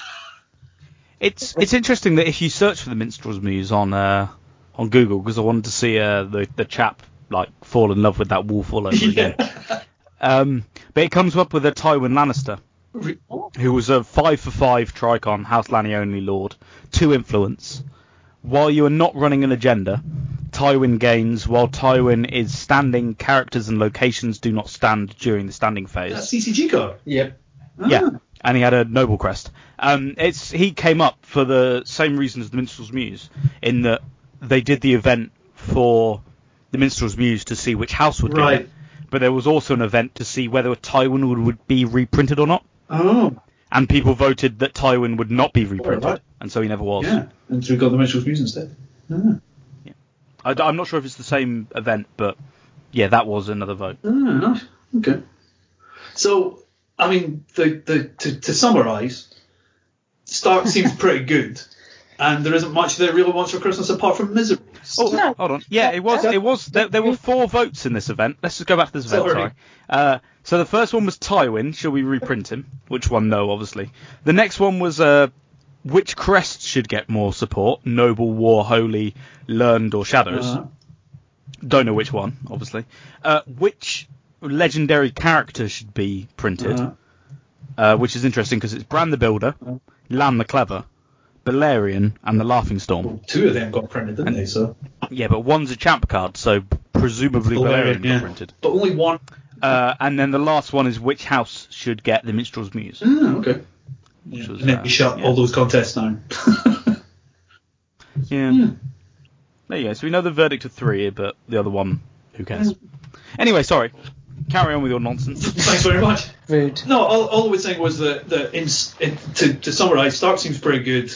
It's it's interesting that if you search for the Minstrel's Muse on uh, on Google, because I wanted to see uh, the the chap like fall in love with that wolf all over again. (laughs) Um, but it comes up with a Tywin Lannister, who was a five for five Tricon House Lanny only Lord, two influence. While you are not running an agenda, Tywin gains. While Tywin is standing, characters and locations do not stand during the standing phase. That's CCG card. Yep. Yeah, and he had a noble crest. Um, it's he came up for the same reason as the Minstrel's Muse, in that they did the event for the Minstrel's Muse to see which house would Right. it, but there was also an event to see whether Tywin would, would be reprinted or not, Oh, and people voted that Tywin would not be reprinted, right. and so he never was. yeah. And so we got the Minstrel's Muse instead. Ah. I, am not sure if it's the same event, but yeah, that was another vote. Ah, nice. Okay. So, I mean, the, the to, to summarise, Stark seems pretty good, and there isn't much that really wants for Christmas apart from misery. Oh, No. hold on. Yeah, it was. It was. There, there were four votes in this event. Let's just go back to this event. Sorry. Sorry. Uh, so the first one was Tywin. Shall we reprint him? Which one? No, obviously. The next one was uh, which crest should get more support? Noble, War, Holy, Learned, or Shadows? Uh, Don't know which one, obviously. Uh, which legendary character should be printed? Uh-huh. Uh, which is interesting because it's Bran the Builder, Lann the Clever, Balerion, and the Laughing Storm. two of them got printed, didn't they? So, Yeah, but one's a champ card, so presumably Balerion got yeah. printed. but only one. Uh, and then the last one is which house should get the Minstrel's Muse? Ah, okay. Which was, and then uh, shut yeah. all those contests down. (laughs) Yeah. Hmm. There you go. So we know the verdict of three, but the other one, who cares? Anyway, sorry. Carry on with your nonsense. (laughs) Thanks very much. rude. No, all, all I was saying was that, that in, in, to, to summarise, Stark seems pretty good.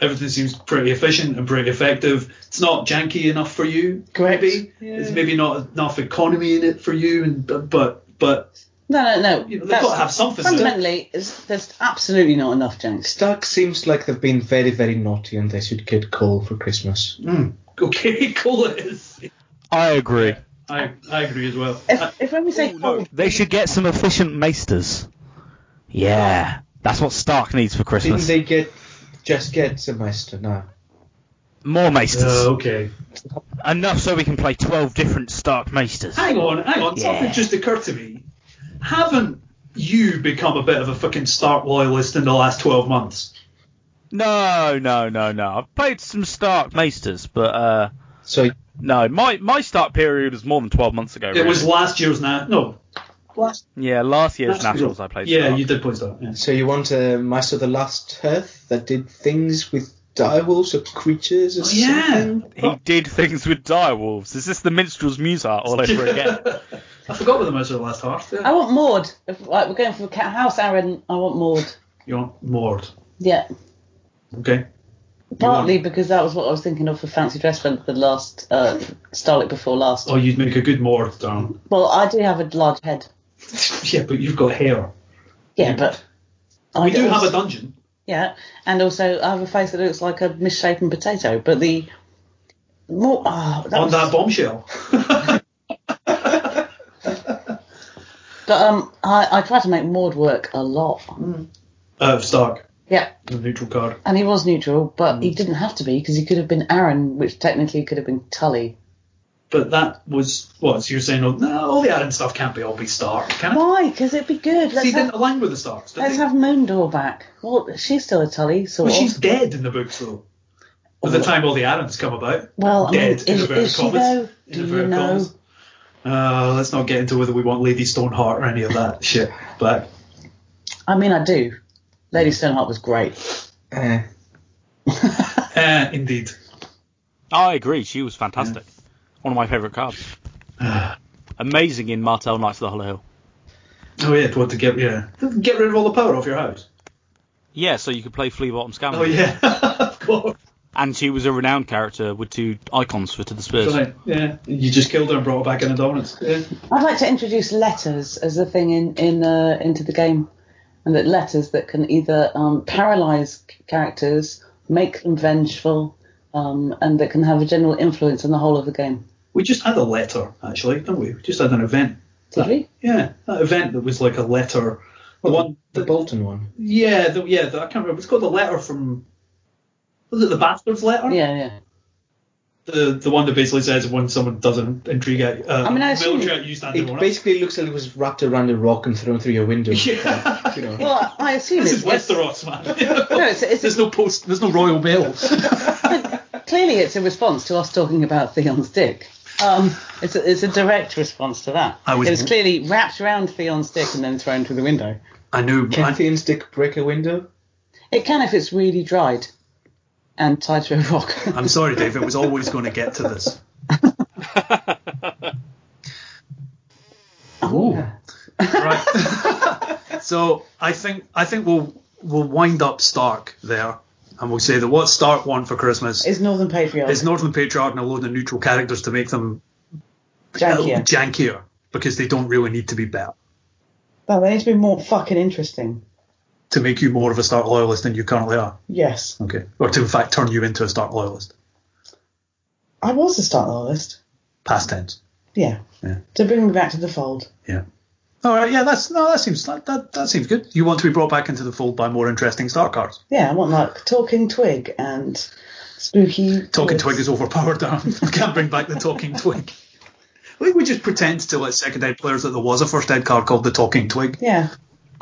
Everything seems pretty efficient and pretty effective. It's not janky enough for you, Correct. maybe. Yeah. It's maybe not enough economy in it for you, and but but, but No, no, no. you know, they've That's- got to have something. Fundamentally, it's, there's absolutely not enough janks. Stark seems like they've been very, very naughty and they should get coal for Christmas. Mm, okay, (laughs) cool it is. I agree. I, I agree as well. If, if when we say cold, They should get some efficient maesters. Yeah. That's what Stark needs for Didn't Christmas. they get just get semester now? More maesters. Uh, okay. Enough so we can play 12 different Stark maesters. Hang on, hang on. Yeah. Something just occurred to me. Haven't you become a bit of a fucking Stark loyalist in the last 12 months? No, no, no, no. I've played some Stark maesters, but uh, So no, my my Stark period was more than 12 months ago. It was last year's na No. Last, Yeah, last year's last Nationals year's- I played Yeah, Stark. you did play Stark. Yeah. so you want uh, a Master of the Last Earth that did things with direwolves or creatures or Oh, yeah. something? He did things with direwolves. Is this the Minstrel's Muse art all over again? (laughs) I forgot what the most of the last half. I want Mord. If like, we're going for Ca- House Arryn, I want Mord. You want Mord. Yeah, Okay. Partly because that was what I was thinking of for Fancy Dress for the last uh, Stahleck before last. Oh, you'd make a good Mord, darling. Well, I do have a large head. (laughs) yeah, but you've got hair. Yeah, but I We do have a dungeon. Yeah, and also I have a face that looks like a misshapen potato. But the More, oh, that on was, that bombshell. (laughs) But um, I, I tried to make Mord work a lot. Uh, Stark, Yeah, the neutral card. and he was neutral, but Mm. he didn't have to be because he could have been Arryn, which technically could have been Tully. But that was what? So you're saying, oh, no, all the Arryn stuff can't be all be Stark, can it? Why? Because it'd be good. Let's See, didn't have, align with the Starks, let's they? have Moondor back. Well, she's still a Tully, so Well, she's dead in the books, though. By the time all the Arryns come about, Well, I mean, dead in is, is she though? Do you know? commas. Uh, let's not get into whether we want Lady Stoneheart or any of that shit But I mean, I do. Lady Stoneheart was great. Eh. Uh, (laughs) indeed. I agree. She was fantastic. One of my favourite cards. (sighs) Amazing in Martell Knights of the Hollow Hill. Oh yeah, to to get yeah, get rid of all the power off your house. Yeah, so you could play Flea Bottom Scam. Oh yeah, (laughs) of course. And she was a renowned character with two icons for To the Spurs. Right, yeah. You just killed her and brought her back into dominance. Yeah. I'd like to introduce letters as a thing in in uh, into the game, and that letters that can either um, paralyze characters, make them vengeful, um, and that can have a general influence on the whole of the game. We just had a letter actually, didn't we? We just had an event. Did we? Yeah, that event that was like a letter. The one, The Bolton one. yeah, the, yeah. The, I can't remember. It's called the letter from. Was it the bastard's letter? Yeah, yeah. The the one that basically says when someone does an intrigue, at- uh, I mean, I assume- military, you stand It basically looks like it was wrapped around a rock and thrown through your window. Yeah. You know. Well, I assume This it's, is Westeros, man. (laughs) No, it's, it's, there's no post. There's no royal mail. (laughs) clearly it's a response to us talking about Theon's dick. Um, it's a, it's a direct response to that. I was- it was clearly wrapped around Theon's dick and then thrown through the window. I knew. Can I, Theon's dick break a window? It can if it's really dried and tied to a rock. (laughs) I'm sorry, Dave. It was always going to get to this. (laughs) Ooh. Right. (laughs) so I think I think we'll we'll wind up Stark there, and we'll say that what Stark want for Christmas Is Northern Patriarch is Northern Patriarch and a load of neutral characters to make them jankier? jankier because they don't really need to be better. Well, they need to be more fucking interesting. To make you more of a Stark loyalist than you currently are. Yes. Okay. Or to in fact turn you into a Stark loyalist. I was a Stark loyalist. Past tense. Yeah. Yeah. To bring me back to the fold. Yeah. All right. Yeah. That's no. That seems that, that that seems good. You want to be brought back into the fold by more interesting Stark cards. Yeah, I want like Talking Twig and Spooky. Talking Twigs. Twig is overpowered we (laughs) can't bring back the Talking Twig. I think we just pretend to let second ed players that there was a first ed card called the Talking Twig. Yeah.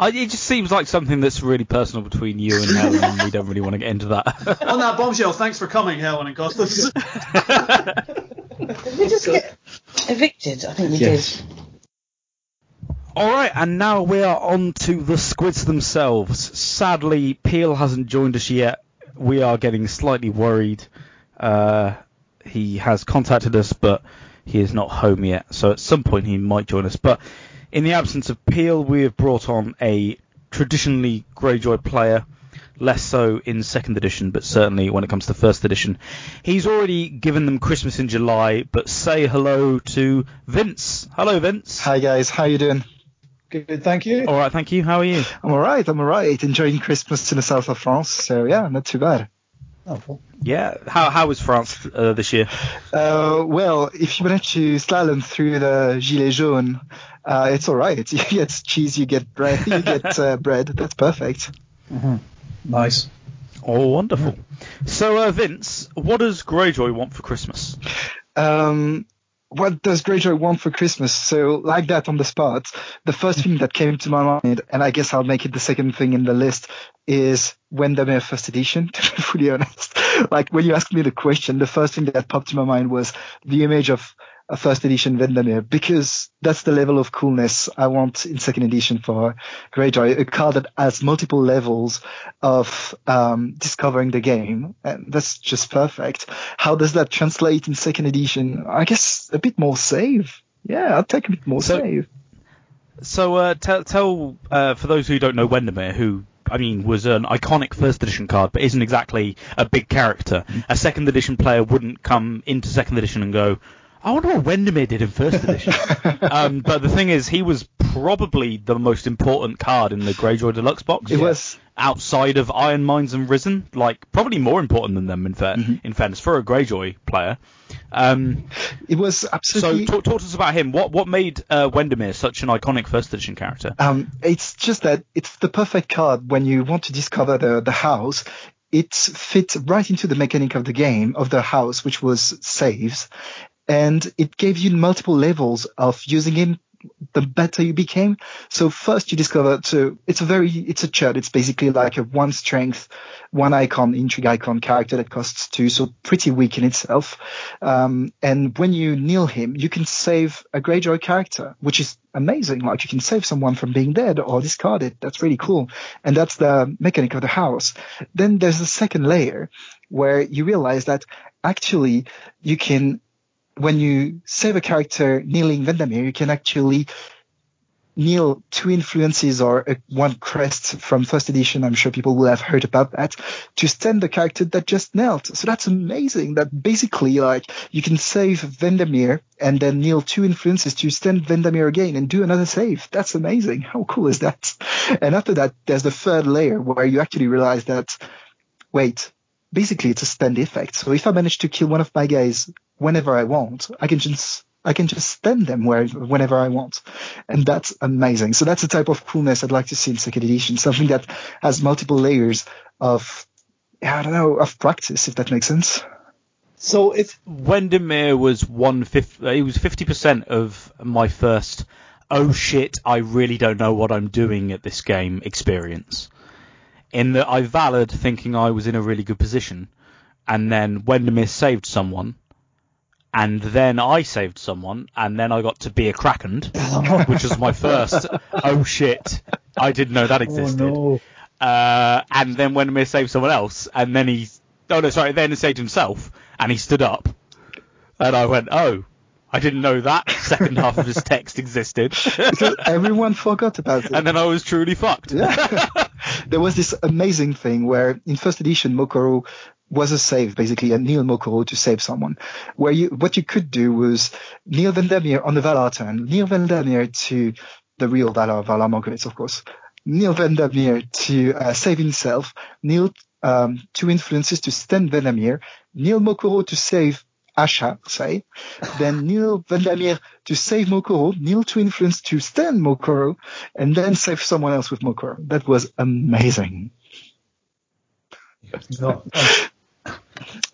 I, it just seems like something that's really personal between you and Helen, and we don't really want to get into that. (laughs) On that bombshell, thanks for coming, Helen and Costas. Did (laughs) we just get evicted? I think we Yes. did. All right, and now we are on to the squids themselves. Sadly, Peel hasn't joined us yet. We are getting slightly worried. Uh, he has contacted us, but he is not home yet. So at some point he might join us. But in the absence of Peel, we have brought on a traditionally Greyjoy player. Less so in second edition, but certainly when it comes to first edition. He's already given them Christmas in July, but say hello to Vince. Hello, Vince. Hi guys, how you doing? Good, thank you. All right, thank you. How are you? I'm alright, I'm alright. Enjoying Christmas in the south of France, so yeah, not too bad. Oh, well. Yeah. How how was France uh, this year? Uh, well, if you manage to slalom through the Gilets jaunes, uh, it's alright. (laughs) You get cheese, you get bread, you get uh, (laughs) bread. That's perfect. Nice. Oh, wonderful. So, uh, Vince, what does Greyjoy want for Christmas? Um, what does Greyjoy want for Christmas? So, like that on the spot, the first thing that came to my mind, and I guess I'll make it the second thing in the list, is Wendamyr First Edition, (laughs) to be fully honest. Like, when you asked me the question, the first thing that popped to my mind was the image of a first edition Wendamyr, because that's the level of coolness I want in second edition for Greyjoy, a card that has multiple levels of um, discovering the game, and that's just perfect. How does that translate in second edition? I guess a bit more save. Yeah, I'll take a bit more So- save. So, uh, tell, tell uh, for those who don't know Wendamyr, who I mean was an iconic first edition card, but isn't exactly a big character. A second edition player wouldn't come into second edition and go, "I wonder what Wendamyr did in first edition." (laughs) um, but the thing is, he was probably the most important card in the Greyjoy Deluxe box. It was outside of Iron Mines and Risen, like probably more important than them in fair, in fairness for a Greyjoy player. Um, it was absolutely. so talk, talk to us about him. What what made uh, Wendamyr such an iconic first edition character? Um, it's just that it's the perfect card when you want to discover the, the house. It fits right into the mechanic of the game, of the house, which was saves. And it gave you multiple levels of using him the better you became. So first you discover, so it's a very, it's a chud. It's basically like a one strength, one icon, intrigue icon character that costs two. So pretty weak in itself. Um, and when you kneel him, you can save a Greyjoy character, which is amazing. Like you can save someone from being dead or discarded. That's really cool. And that's the mechanic of the house. Then there's a second layer where you realize that actually you can when you save a character kneeling Vendamir, you can actually kneel two influences or a, one crest from first edition. I'm sure people will have heard about that to stand the character that just knelt. So that's amazing. That basically like you can save Vendamir and then kneel two influences to stand Vendamir again and do another save. That's amazing. How cool is that? (laughs) And after that, there's the third layer where you actually realize that, wait, basically it's a stand effect. So if I manage to kill one of my guys whenever I want, I can just I can just stand them where, whenever I want, and that's amazing. So that's the type of coolness I'd like to see in second edition, something that has multiple layers of I don't know of practice, if that makes sense. So if Wendamyr was one fifth, uh, it was fifty percent of my first. Oh shit! I really don't know what I'm doing at this game experience. In that I valid thinking I was in a really good position, and then Wendamyr saved someone, and then I saved someone, and then I got to be a Kraken, (laughs) which was my first. oh shit! I didn't know that existed. Oh, no. Uh, and then Wendamyr saved someone else, and then he, oh no, sorry, then he saved himself, and he stood up, and I went, oh, I didn't know that (laughs) second half of his text existed, everyone forgot about it. and then I was truly fucked. Yeah. (laughs) there was this amazing thing where in first edition Moqorro was a save, basically a kneel Moqorro to save someone. Where you what you could do was kneel Vandermeer on the Valar turn, kneel Vandermeer to the real Valar, Valar Morghulis, of course. kneel Vandermeer to uh, save himself, kneel um, two influences to stand Vandermeer, kneel Moqorro to save Asha, say, then kneel Vandermeer to save Moqorro, kneel to influence to stand Moqorro, and then save someone else with Moqorro. That was amazing.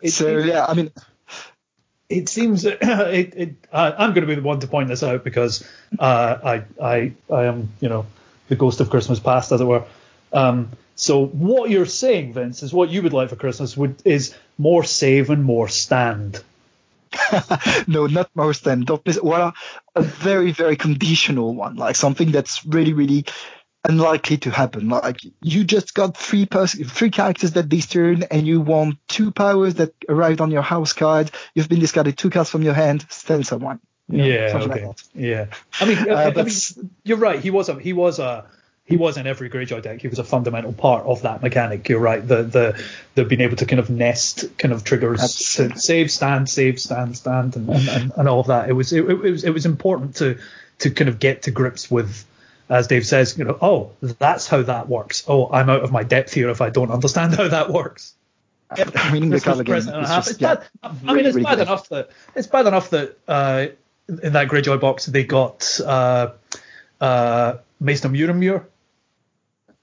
It, so it, yeah, I mean, it seems (clears throat) it, it uh, I'm going to be the one to point this out because uh, I I I am you know the ghost of Christmas past as it were. Um, so what you're saying, Vince, is what you would like for Christmas would is more save and more stand. (laughs) no, not most stand. miss. Well, a very very conditional one, like something that's really really unlikely to happen. Like you just got three pers- three characters that this turn, and you want two powers that arrived on your house card. You've been discarded two cards from your hand. Stand someone. You know, yeah. Okay. like yeah. I mean, I, Uh, I but mean, you're right. He was a he was a he was in every Greyjoy deck. He was a fundamental part of that mechanic. You're right. The the the being able to kind of nest kind of triggers Absolutely. to save, stand, save, stand, stand, and, and, and, and all of that. It was it, it was it was important to to kind of get to grips with. As Dave says, you know, oh, that's how that works. Oh, I'm out of my depth here if I don't understand how that works. Reading the Christmas card again. present and a is half. just- yeah, bad. I mean, really, it's really bad good. enough that it's bad enough that uh, in that Greyjoy box they got uh, uh, Muramur,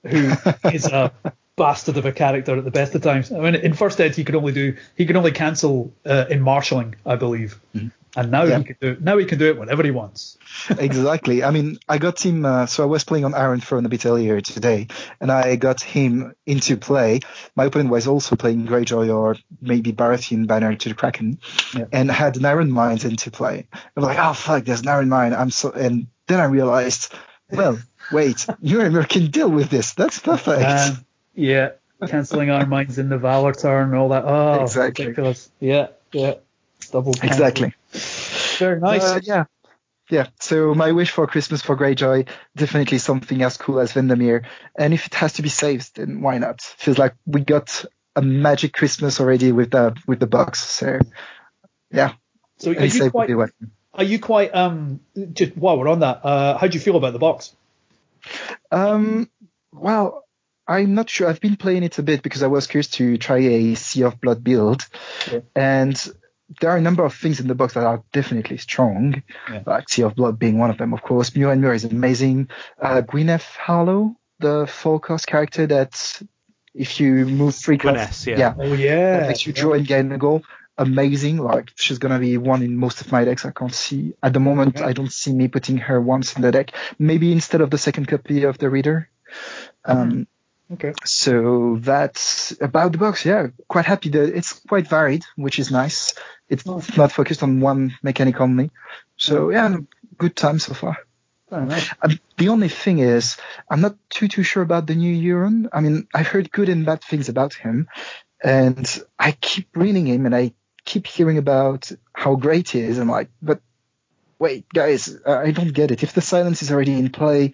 who (laughs) is a bastard of a character at the best of times. I mean, in first ed he could only do he could only cancel uh, in marshalling, I believe, and now. Yeah. he can do now he can do it whenever he wants. (laughs) exactly. I mean, I got him. Uh, so I was playing on Iron Throne a bit earlier today, and I got him into play. My opponent was also playing Greyjoy or maybe Baratheon Banner to the Kraken, Yeah. and had an Iron Mine into play. I'm like, oh fuck, there's an Iron Mine. I'm so. And then I realized, well, (laughs) wait, Muramir can deal with this. That's perfect. Yeah, cancelling Iron Mines in the Valar turn, and all that. Oh, (laughs) Exactly. ridiculous. Yeah, yeah, double. cancel. exactly. Very nice. Uh, yeah. Yeah, so my wish for Christmas for Greyjoy, definitely something as cool as Vendemir. And if it has to be saved, then why not? Feels like we got a magic Christmas already with the with the box. So yeah, so are you quite are you quite um just while we're on that? Uh, how do you feel about the box? Um, well, I'm not sure. I've been playing it a bit because I was curious to try a Sea of Blood build, Yeah. and there are a number of things in the box that are definitely strong, Yeah. like Sea of Blood being one of them, of course. Muir and Muir is amazing. Uh, Gwynesse Harlaw, the four character that if you move three cards, Gwynesse, yeah. Oh that makes you draw and gain a goal. Amazing. Like she's gonna be one in most of my decks. I can't see at the moment. I don't see me putting her once in the deck. Maybe instead of the second copy of the reader. Um, Okay. so that's about the box. Yeah, quite happy that it's quite varied, which is nice. It's not focused on one mechanic only. So yeah, good time so far. Um, the only thing is, I'm not too too sure about the new Euron. I mean, I've heard good and bad things about him, and I keep reading him, and I keep hearing about how great he is. I'm like, but wait, guys, uh, I don't get it. If the silence is already in play,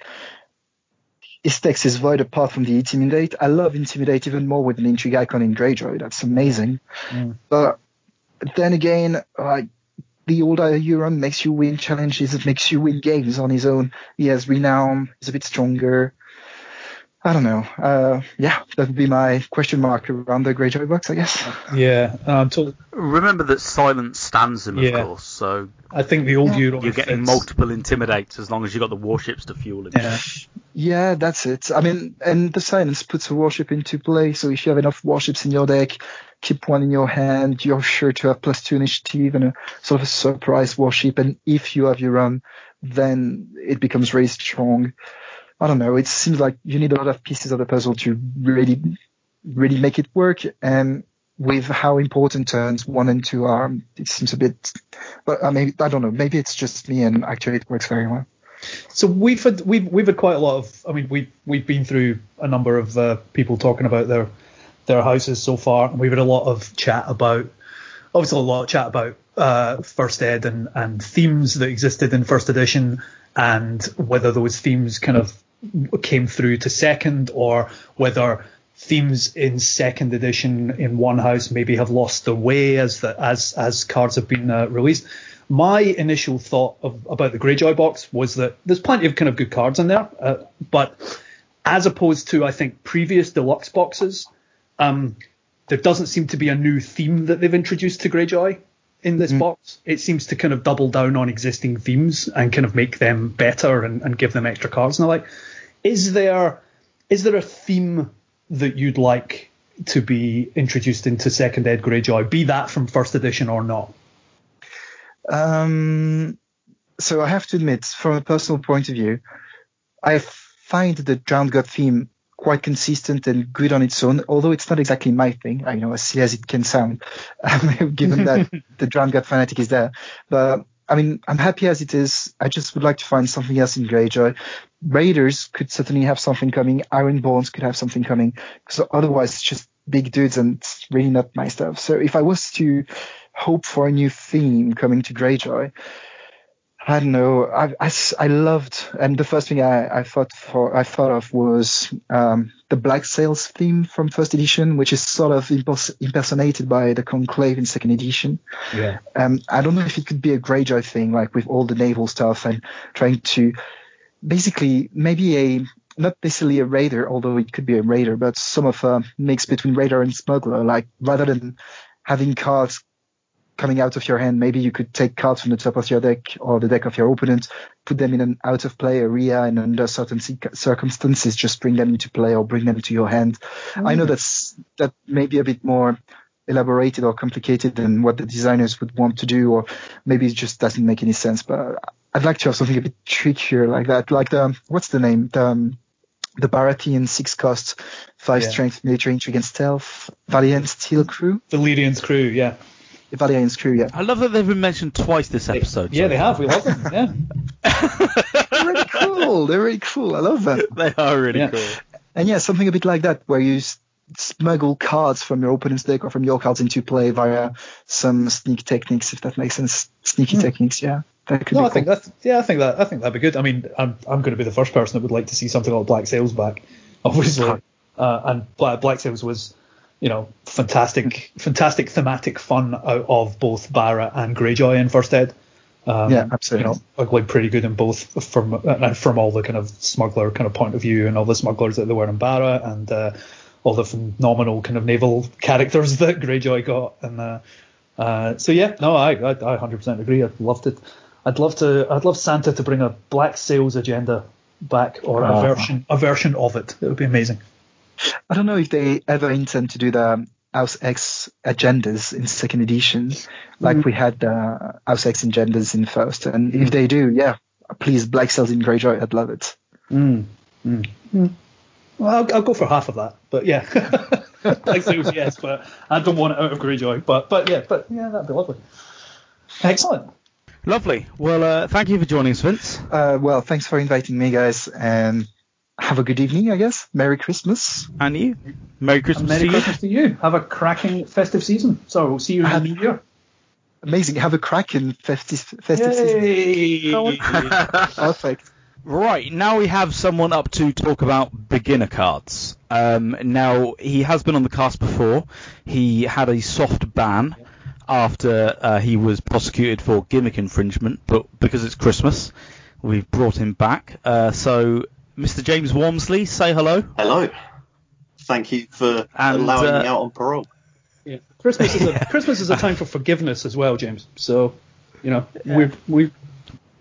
his text is void apart from the intimidate. I love intimidate even more with an intrigue icon in Greyjoy. That's amazing. Mm. But then again, like the older Euron makes you win challenges, it makes you win games on his own. He has renown, he's a bit stronger. I don't know. Uh, yeah, that would be my question mark around the Greyjoy box, I guess. Yeah, um, totally. Remember that silence stands him, of course, so I think the old Euron. you're getting fits. multiple intimidates as long as you've got the warships to fuel it. Yeah. Yeah, that's it. I mean, and the silence puts a warship into play. So if you have enough warships in your deck, keep one in your hand. You're sure to have plus two initiative and a sort of a surprise warship. And if you have Euron, then it becomes very strong. I don't know. It seems like you need a lot of pieces of the puzzle to really, really make it work. And with how important turns one and two are, it seems a bit. But I mean, I don't know. Maybe it's just me, and actually it works very well. So we've had we've we've had quite a lot of. I mean, we've we've been through a number of uh, people talking about their their houses so far, and we've had a lot of chat about. Obviously, a lot of chat about uh, first ed and and themes that existed in first edition, and whether those themes kind of came through to second, or whether themes in second edition in one house maybe have lost their way as the as as cards have been uh, released. My initial thought of, about the Greyjoy box was that there's plenty of kind of good cards in there, uh, but as opposed to I think previous deluxe boxes, um, there doesn't seem to be a new theme that they've introduced to Greyjoy in this box. It seems to kind of double down on existing themes and kind of make them better and, and give them extra cards and the like. Is there is there a theme that you'd like to be introduced into second ed Greyjoy, be that from first edition or not? Um, so I have to admit, from a personal point of view, I find the Drowned God theme quite consistent and good on its own, although it's not exactly my thing, I know, as silly as it can sound, (laughs) given that (laughs) the Drowned God fanatic is there. But I mean, I'm happy as it is. I just would like to find something else in Greyjoy. Raiders could certainly have something coming. Ironborns could have something coming. So otherwise, it's just big dudes and it's really not my stuff. So if I was to hope for a new theme coming to Greyjoy, I don't know. I I loved, and the first thing I, I thought for I thought of was um, the Black Sails theme from first edition, which is sort of impers- impersonated by the Conclave in second edition. Yeah. Um, I don't know if it could be a Greyjoy thing, like with all the naval stuff and trying to basically maybe a not necessarily a raider, although it could be a raider, but some of a mix between raider and smuggler. Like rather than having cards coming out of your hand, maybe you could take cards from the top of your deck or the deck of your opponent, put them in an out of play area, and under certain circumstances, just bring them into play or bring them to your hand. I know that's that may be a bit more elaborated or complicated than what the designers would want to do, or maybe it just doesn't make any sense. But I'd like to have something a bit trickier like that, like the what's the name the um, the Baratheon six cost, five Yeah. strength military intrigue and stealth, Valiant Steel Crew, The Valyrian's crew, yeah. Valyrian's crew, yeah. I love that they've been mentioned twice this episode. Yeah, so they have. We love them. Yeah. (laughs) They're really cool. They're really cool. I love them. They are really Yeah. cool. And yeah, something a bit like that, where you smuggle cards from your opponent's deck or from your cards into play via some sneak techniques, if that makes sense. Sneaky techniques, yeah. That could No, be I think cool. that's yeah, I think that I think that'd be good. I mean, I'm I'm going to be the first person that would like to see something like Black Sails back, (laughs) obviously. Uh, and Black, Black Sails was, you know, fantastic, fantastic thematic fun out of both Barra and Greyjoy in First Ed. Um, Yeah, absolutely. You know, ugly pretty good in both from uh, from all the kind of smuggler kind of point of view and all the smugglers that there were in Barra and uh, all the phenomenal kind of naval characters (laughs) that Greyjoy got. And uh, uh, so yeah, no, I, I I 100% agree. I'd love to. I'd love to. I'd love Santa to bring a black sails agenda back or a Ah. version a version of it. It would be amazing. I don't know if they ever intend to do the House X agendas in second edition, like Mm. we had uh, House X agendas in first. And if they do, yeah, please, Black Sails in Greyjoy, I'd love it. Mm. Mm. Mm. Well, I'll, I'll go for half of that, but yeah, (laughs) Black Sails, yes, but I don't want it out of Greyjoy, but but yeah, but yeah, that'd be lovely. Excellent. Lovely. Well, uh, thank you for joining us, Vince. Uh, well, thanks for inviting me, guys, and have a good evening, I guess. Merry Christmas. And you. Merry Christmas Merry to you. Christmas to you. Have a cracking festive season. So we'll see you in the new year. Amazing. Have a cracking festive, festive season. Yay! (laughs) Perfect. Right, now we have someone up to talk about beginner cards. Um, now, he has been on the cast before. He had a soft ban after uh, he was prosecuted for gimmick infringement, but because it's Christmas, we've brought him back. Uh, so, Mr. James Walmsley, say hello. Hello. Thank you for And, allowing uh, me out on parole. Yeah. Christmas is a (laughs) Christmas is a time for forgiveness as well, James. So, you know, we've we've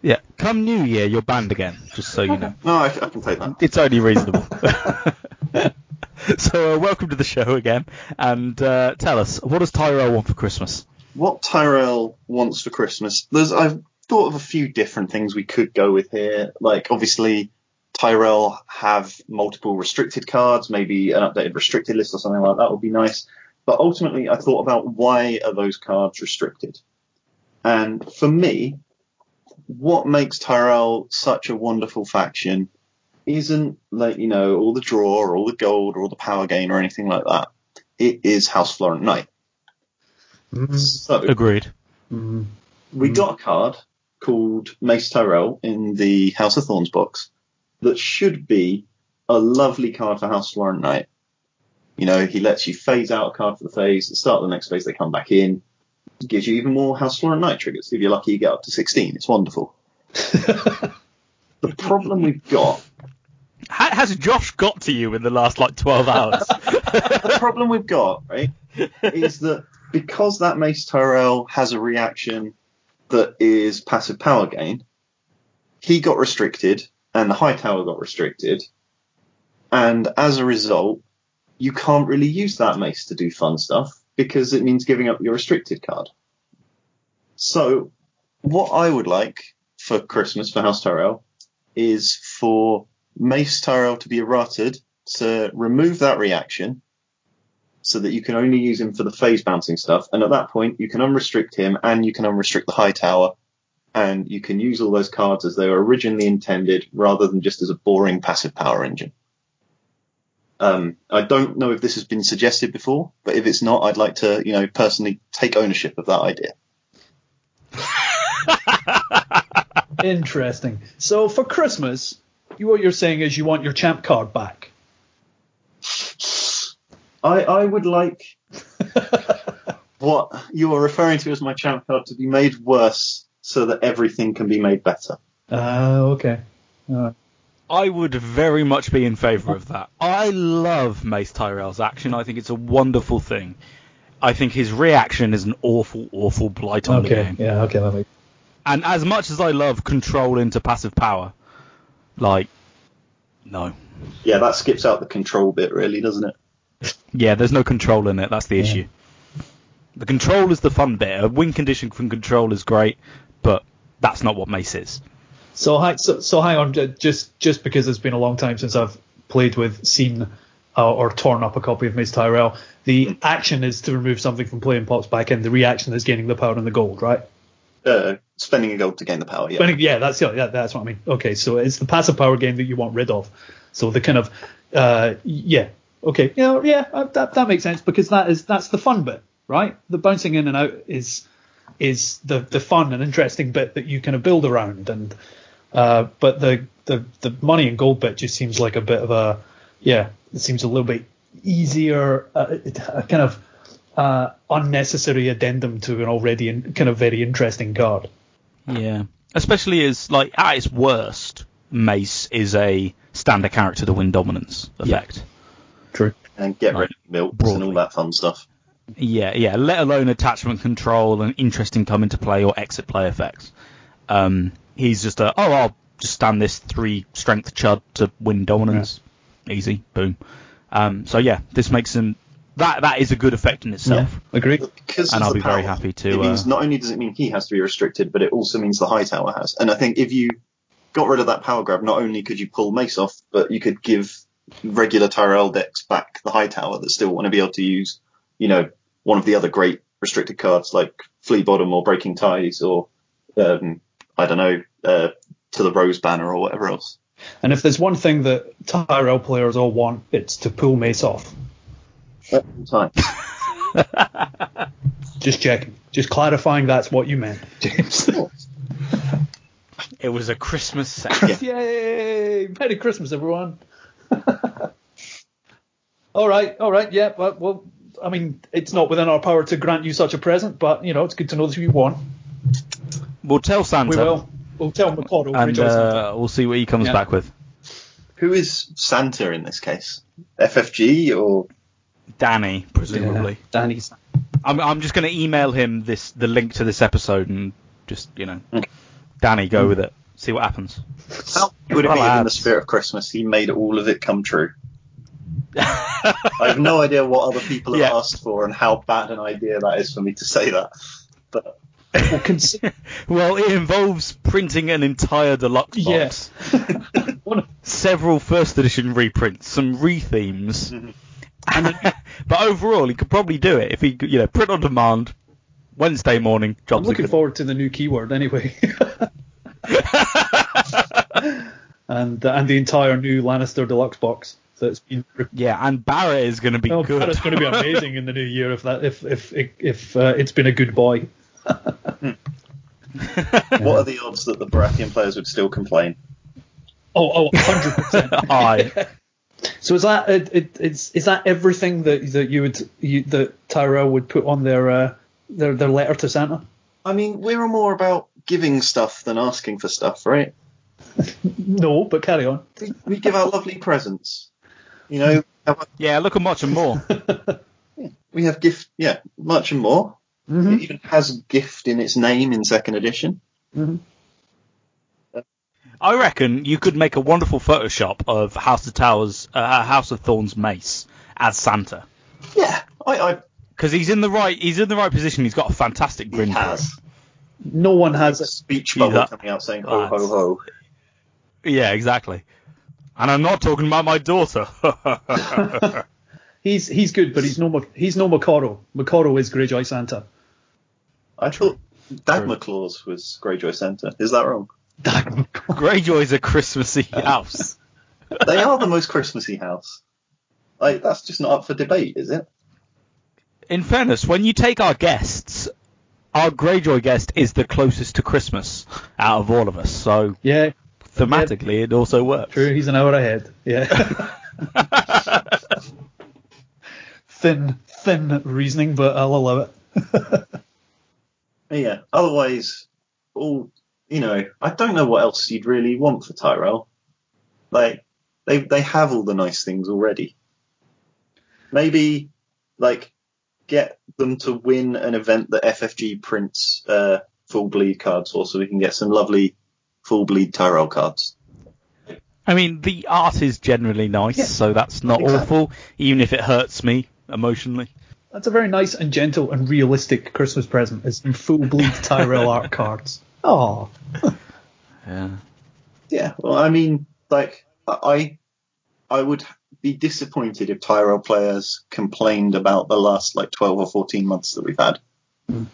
Yeah, come New Year, you're banned again, just so you know. No, I, I can take that. It's only reasonable. (laughs) so, uh, welcome to the show again, and uh, tell us, what does Tyrell want for Christmas? What Tyrell wants for Christmas? There's I've thought of a few different things we could go with here. Like obviously Tyrell have multiple restricted cards, maybe an updated restricted list or something like that would be nice. But ultimately I thought about why are those cards restricted? And for me, what makes Tyrell such a wonderful faction isn't like, you know, all the draw or all the gold or all the power gain or anything like that. It is House Florent Knight. So Agreed. we got a card called Mace Tyrell in the House of Thorns box that should be a lovely card for House Florent Knight. You know, he lets you phase out a card for the phase. Start the next phase, they come back in. Gives you even more House Florent Knight triggers. If you're lucky, you get up to 16. It's wonderful. (laughs) the problem we've got Ha- has Josh got to you in the last like 12 hours? (laughs) the problem we've got, right, is that because that Mace Tyrell has a reaction that is passive power gain, he got restricted and the High Tower got restricted. And as a result, you can't really use that Mace to do fun stuff because it means giving up your restricted card. So, what I would like for Christmas for House Tyrell is for Mace Tyrell to be errated to remove that reaction so that you can only use him for the phase bouncing stuff. And at that point, you can unrestrict him and you can unrestrict the high tower and you can use all those cards as they were originally intended rather than just as a boring passive power engine. Um, I don't know if this has been suggested before, but if it's not, I'd like to, you know, personally take ownership of that idea. (laughs) interesting. So for Christmas, you what you're saying is you want your champ card back. I, I would like (laughs) what you are referring to as my champ card to be made worse so that everything can be made better. Ah, okay. Alright. I would very much be in favour of that. I love Mace Tyrell's action. I think it's a wonderful thing. I think his reaction is an awful, awful blight on the Okay. game. Yeah. Okay. That makes. And as much as I love control into passive power, like, no. Yeah, that skips out the control bit, really, doesn't it? Yeah, there's no control in it. That's the issue. The control is the fun bit. A win condition from control is great, but that's not what Mace is. So, hi- so, so hang on, ju- just just because it's been a long time since I've played with, seen, uh, or torn up a copy of Mace Tyrell, the action is to remove something from play and pops back in. The reaction is gaining the power and the gold, right? Uh, spending a gold to gain the power, yeah. But yeah, that's yeah, that's what I mean. Okay, so it's the passive power game that you want rid of. So the kind of uh, yeah, okay, yeah, yeah, uh, that that makes sense because that is that's the fun bit, right? The bouncing in and out is is the the fun and interesting bit that you kind of build around, and uh, but the the the money and gold bit just seems like a bit of a yeah, it seems a little bit easier, uh, a kind of uh, unnecessary addendum to an already in, kind of very interesting card. Yeah, especially as like at its worst, Mace is a standard character to win dominance effect. True. And get rid of milks and all that fun stuff. Yeah, yeah. Let alone attachment control and interesting come into play or exit play effects. Um, he's just a oh I'll just stand this three strength chud to win dominance. Easy, boom. Um, so yeah, this makes him that that is a good effect in itself. Agree. Because And I'll the be very power, happy It means Uh, not only does it mean he has to be restricted, but it also means the high tower has. And I think if you got rid of that power grab, not only could you pull Mace off, but you could give regular Tyrell decks back the high tower that still want to be able to use, you know, one of the other great restricted cards like Flea Bottom or Breaking Ties or um, I don't know, uh, to the Rose Banner or whatever else. And if there's one thing that Tyrell players all want, it's to pull Mace off. At time. (laughs) Just checking. Just clarifying that's what you meant, (laughs) James. it was a Christmas set. (laughs) Yay! Merry Christmas, everyone. all right, all right, yeah. Well, well, I mean, it's not within our power to grant you such a present, but you know, it's good to know that you want. We'll tell Santa. We will. We'll tell McConnell. and uh, we'll see what he comes Yeah. back with. Who is Santa in this case? FFG or Danny, presumably. Yeah, Danny's. I'm, I'm just going to email him this the link to this episode and just you know, Danny, go with it. See what happens. How would it be in the spirit of Christmas he made all of it come true? (laughs) I have no idea what other people have Yeah. asked for and how bad an idea that is for me to say that. But Well, cons- (laughs) Well, it involves printing an entire deluxe box, yes. (laughs) Several first edition reprints, some rethemes. Mm-hmm. but overall, he could probably do it if he, could, you know, print on demand Wednesday morning. I'm looking good. forward to the new keyword anyway. and uh, and the entire new Lannister deluxe box that's been. Yeah, and Barrett is going to be Oh, good. God, it's going to be (laughs) amazing in the new year if that if if if, if uh, it's been a good boy. what are the odds that the Baratheon players would still complain? Oh, oh, 100%. (laughs) Aye. So is that it, it, it's is that everything that that you would you, that Tyrell would put on their uh, their their letter to Santa? I mean, we're more about giving stuff than asking for stuff, right? No, but carry on. We, we give out lovely presents. You know, Yeah, look at much and more. (laughs) we have gift, yeah, much and more. Mm-hmm. It even has gift in its name in second edition. Mm-hmm. I reckon you could make a wonderful Photoshop of House of Towers, uh, uh, House of Thorns Mace as Santa. Yeah, I, I Because he's in the right, he's in the right position. He's got a fantastic grin. he has No one has a speech He's bubble up. coming out saying ho ho ho. Yeah, exactly. And I'm not talking about my daughter. (laughs) (laughs) He's he's good, but he's no Mac- he's no Moqorro. Moqorro is Greyjoy Santa. I thought Dagmer Claus was Greyjoy Santa. Is that wrong? Greyjoy's a Christmassy (laughs) house. they are the most Christmassy house. Like that's just not up for debate, is it? In fairness, when you take our guests, our Greyjoy guest is the closest to Christmas out of all of us. So Yeah, thematically, it also works. true. He's an hour ahead. Yeah. (laughs) thin thin reasoning, but I'll allow it. Yeah. Otherwise, all you know, I don't know what else you'd really want for Tyrell. Like they they have all the nice things already. Maybe like get them to win an event that FFG prints uh, full bleed cards for, so we can get some lovely full bleed Tyrell cards. I mean, the art is generally nice, so that's not Exactly. awful, even if it hurts me emotionally. That's a very nice and gentle and realistic Christmas present. Is some full bleed Tyrell (laughs) art cards. Oh, Yeah. Yeah, well, I mean, like, I, I would be disappointed if Tyrell players complained about the last like 12 or 14 months that we've had. Hmm.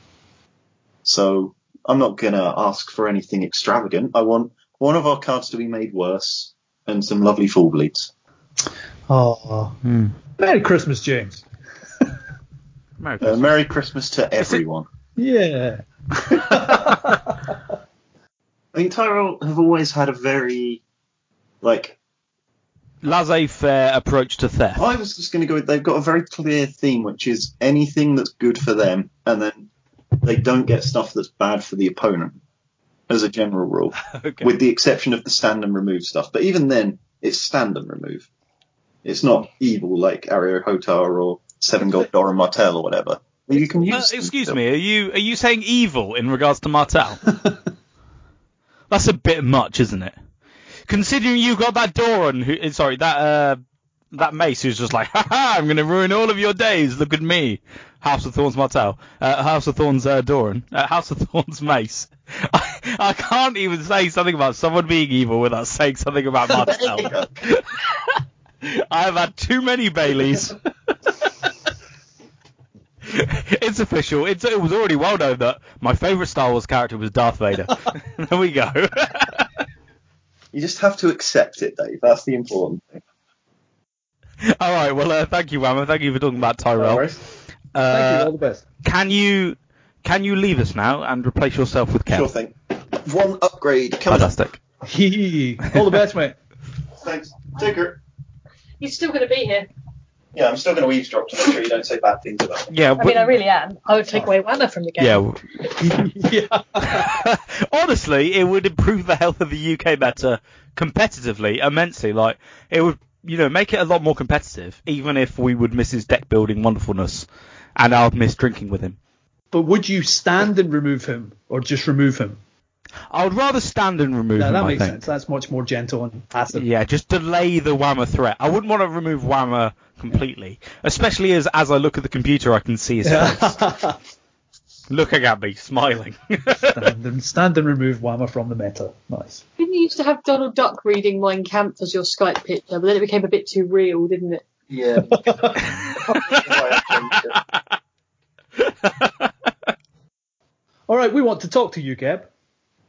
So I'm not gonna ask for anything extravagant. I want one of our cards to be made worse and some lovely full bleeds. oh. Merry Christmas, James. Merry Uh, Christmas. Merry Christmas to everyone. Yeah. (laughs) I mean, Tyrell have always had a very, like, laissez-faire approach to theft. I was just going to go. with They've got a very clear theme, which is anything that's good for them, and then they don't get stuff that's bad for the opponent. as a general rule, (laughs) Okay. with the exception of the stand and remove stuff. But even then, it's stand and remove. It's not evil like Areo Hotah or Seven Gold Doran Martell or whatever. You can Uh, use. them excuse still. me, are you are you saying evil in regards to Martell? (laughs) That's a bit much, isn't it? Considering you got that Doran who eh, sorry, that uh that mace who's just like, (laughs) ha ha, I'm gonna ruin all of your days, look at me. House of Thorns Martell. Uh, House of Thorns uh, Doran. Uh, House of Thorns (laughs) Mace. I, (laughs) I can't even say something about someone being evil without saying something about Martell. I have had too many Baileys. it's official. It's, it was already well known that my favourite Star Wars character was Darth Vader. there we go. You just have to accept it, Dave. That's the important thing. (laughs) all right. Well, uh, thank you, Whammer. Thank you for talking about Tyrell. worries. Uh, Thank you. All the best. Can you can you leave us now and replace yourself with Kev? Sure thing. One upgrade coming up. Fantastic. Hee. All the best, mate. Thanks. Take care. You're still going to be here. Yeah, I'm still going to eavesdrop to make sure you don't say bad things about me. Yeah. I mean, I really am. I would take away Whammer from the game. Yeah. (laughs) (laughs) Honestly, it would improve the health of the UK better competitively immensely. Like it would, you know, make it a lot more competitive, even if we would miss his deck building wonderfulness, and I would miss drinking with him. But would you stand and remove him, or just remove him? I would rather stand and remove No, him. that makes sense. That's much more gentle and passive. Yeah, just delay the Whammer threat. I wouldn't want to remove Whammer completely, especially as as I look at the computer, I can see his face (laughs) looking at me, smiling. stand, (laughs) and, stand and remove Whammer from the meta. Nice. Didn't you used to have Donald Duck reading Mein Kampf as your Skype picture, but then it became a bit too real, didn't it? Yeah. (laughs) (laughs) All right, we want to talk to you, Geb.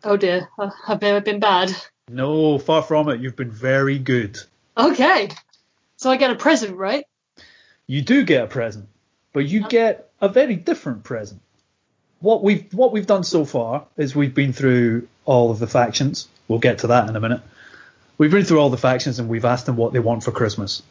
Oh dear, uh, I- I've never been bad. No, far from it. You've been very good. Okay, so I get a present, right? You do get a present, but you get a very different present. What we've what we've done so far is we've been through all of the factions. We'll get to that in a minute. We've been through all the factions and we've asked them what they want for Christmas.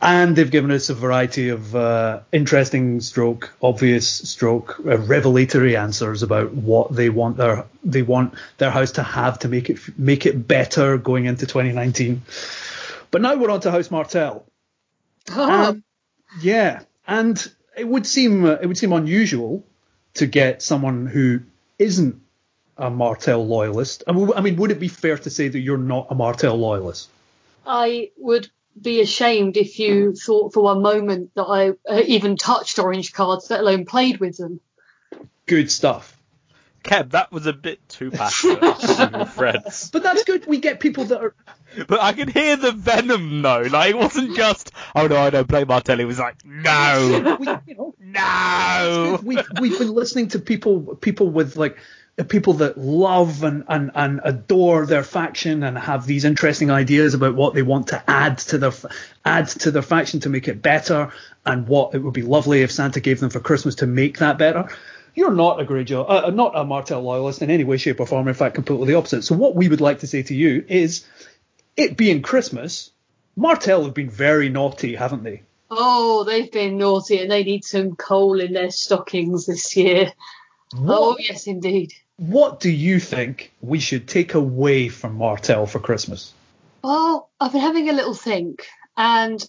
And they've given us a variety of uh, interesting stroke, obvious stroke, uh, revelatory answers about what they want their they want their house to have to make it make it better going into 2019. But now we're on to House Martell. Um, yeah, and it would seem uh, it would seem unusual to get someone who isn't a Martell loyalist. I mean, I mean, would it be fair to say that you're not a Martell loyalist? I would be ashamed if you thought for one moment that I uh, even touched orange cards, let alone played with them. Good stuff. Kev, that was a bit too passionate, (laughs) I'm. But that's good. We get people that are. But I could hear the venom though. Like it wasn't just, oh no, I don't play Martelli. It was like, no, we, you know, no. we've we've been listening to people people with like uh, people that love and, and, and adore their faction and have these interesting ideas about what they want to add to their add to their faction to make it better and what it would be lovely if Santa gave them for Christmas to make that better. You're not a Greyjoy, uh, not a Martell loyalist in any way, shape, or form. In fact, completely the opposite. So what we would like to say to you is, it being Christmas, Martell have been very naughty, haven't they? Oh, they've been naughty and they need some coal in their stockings this year. Oh, yes, indeed. What do you think we should take away from Martell for Christmas? Well, I've been having a little think, and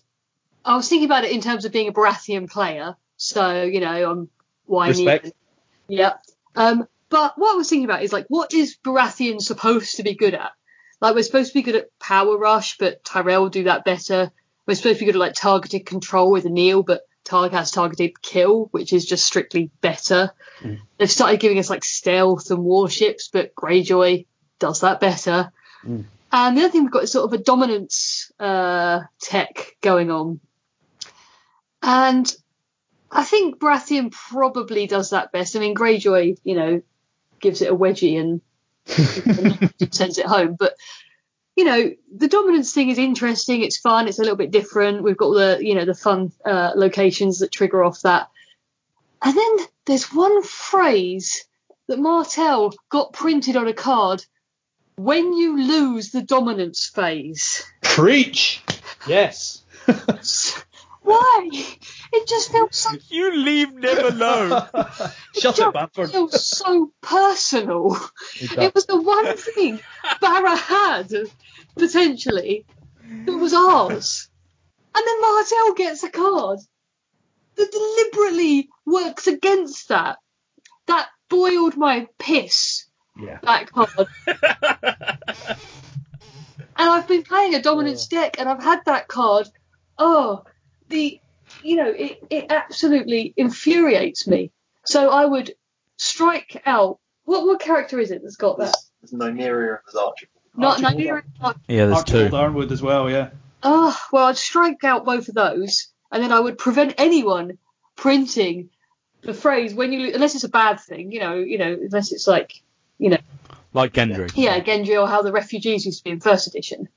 I was thinking about it in terms of being a Baratheon player. So, you know, I'm whiny. Respect. Yeah. Um, but what I was thinking about is like, what is Baratheon supposed to be good at? Like, we're supposed to be good at power rush, but Tyrell will do that better. We're supposed to be good at like targeted control with kneel, but Targ has targeted kill, which is just strictly better. They've started giving us like stealth and warships, but Greyjoy does that better. And the other thing we've got is sort of a dominance uh, tech going on. And I think Baratheon probably does that best. I mean, Greyjoy, you know, gives it a wedgie and sends it home. But, you know, the dominance thing is interesting. It's fun. It's a little bit different. We've got the, you know, the fun uh, locations that trigger off that. And then there's one phrase that Martell got printed on a card when you lose the dominance phase. Preach. Yes. (laughs) Why? It just feels so. (laughs) You leave Nev alone. (laughs) Shut it, Bamford. feels so personal. It. It was the one thing Barra had potentially that was ours, and then Martell gets a card that deliberately works against that. That boiled my piss. Yeah. That card. (laughs) and I've been playing a dominance oh. deck, and I've had that card. Oh, the you know it, it absolutely infuriates me. So I would strike out. What what character is it that's got that? There's Nymeria and there's Archibald. Not Archibald. Nymeria. Yeah, there's Archibald two. Yronwood as well, yeah. Oh, well, I'd strike out both of those, and then I would prevent anyone printing the phrase when you, unless it's a bad thing, you know, you know, unless it's like, you know, Like Gendry. yeah, Gendry or how the refugees used to be in first edition.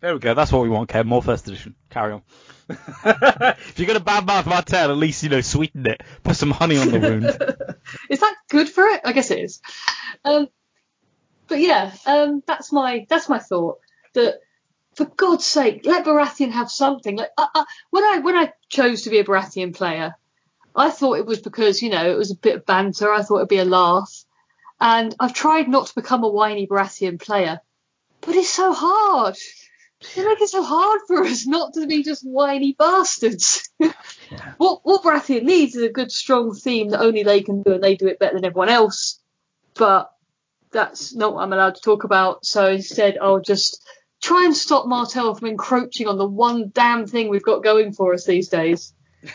There we go. That's what we want, Kev. More first edition. Carry on. (laughs) if you're going to badmouth Martell, at least, you know, sweeten it. Put some honey on the wound. (laughs) Is that good for it? I guess it is. Um, but yeah, um, that's my that's my thought. That for God's sake, let Baratheon have something. Like uh, uh, when I when I chose to be a Baratheon player, I thought it was because you know it was a bit of banter. I thought it'd be a laugh, and I've tried not to become a whiny Baratheon player, but it's so hard. They make it so hard for us not to be just whiny bastards. What what Baratheon needs is a good strong theme that only they can do, and they do it better than everyone else. But that's not what I'm allowed to talk about. So instead, I'll just try and stop Martell from encroaching on the one damn thing we've got going for us these days. (laughs)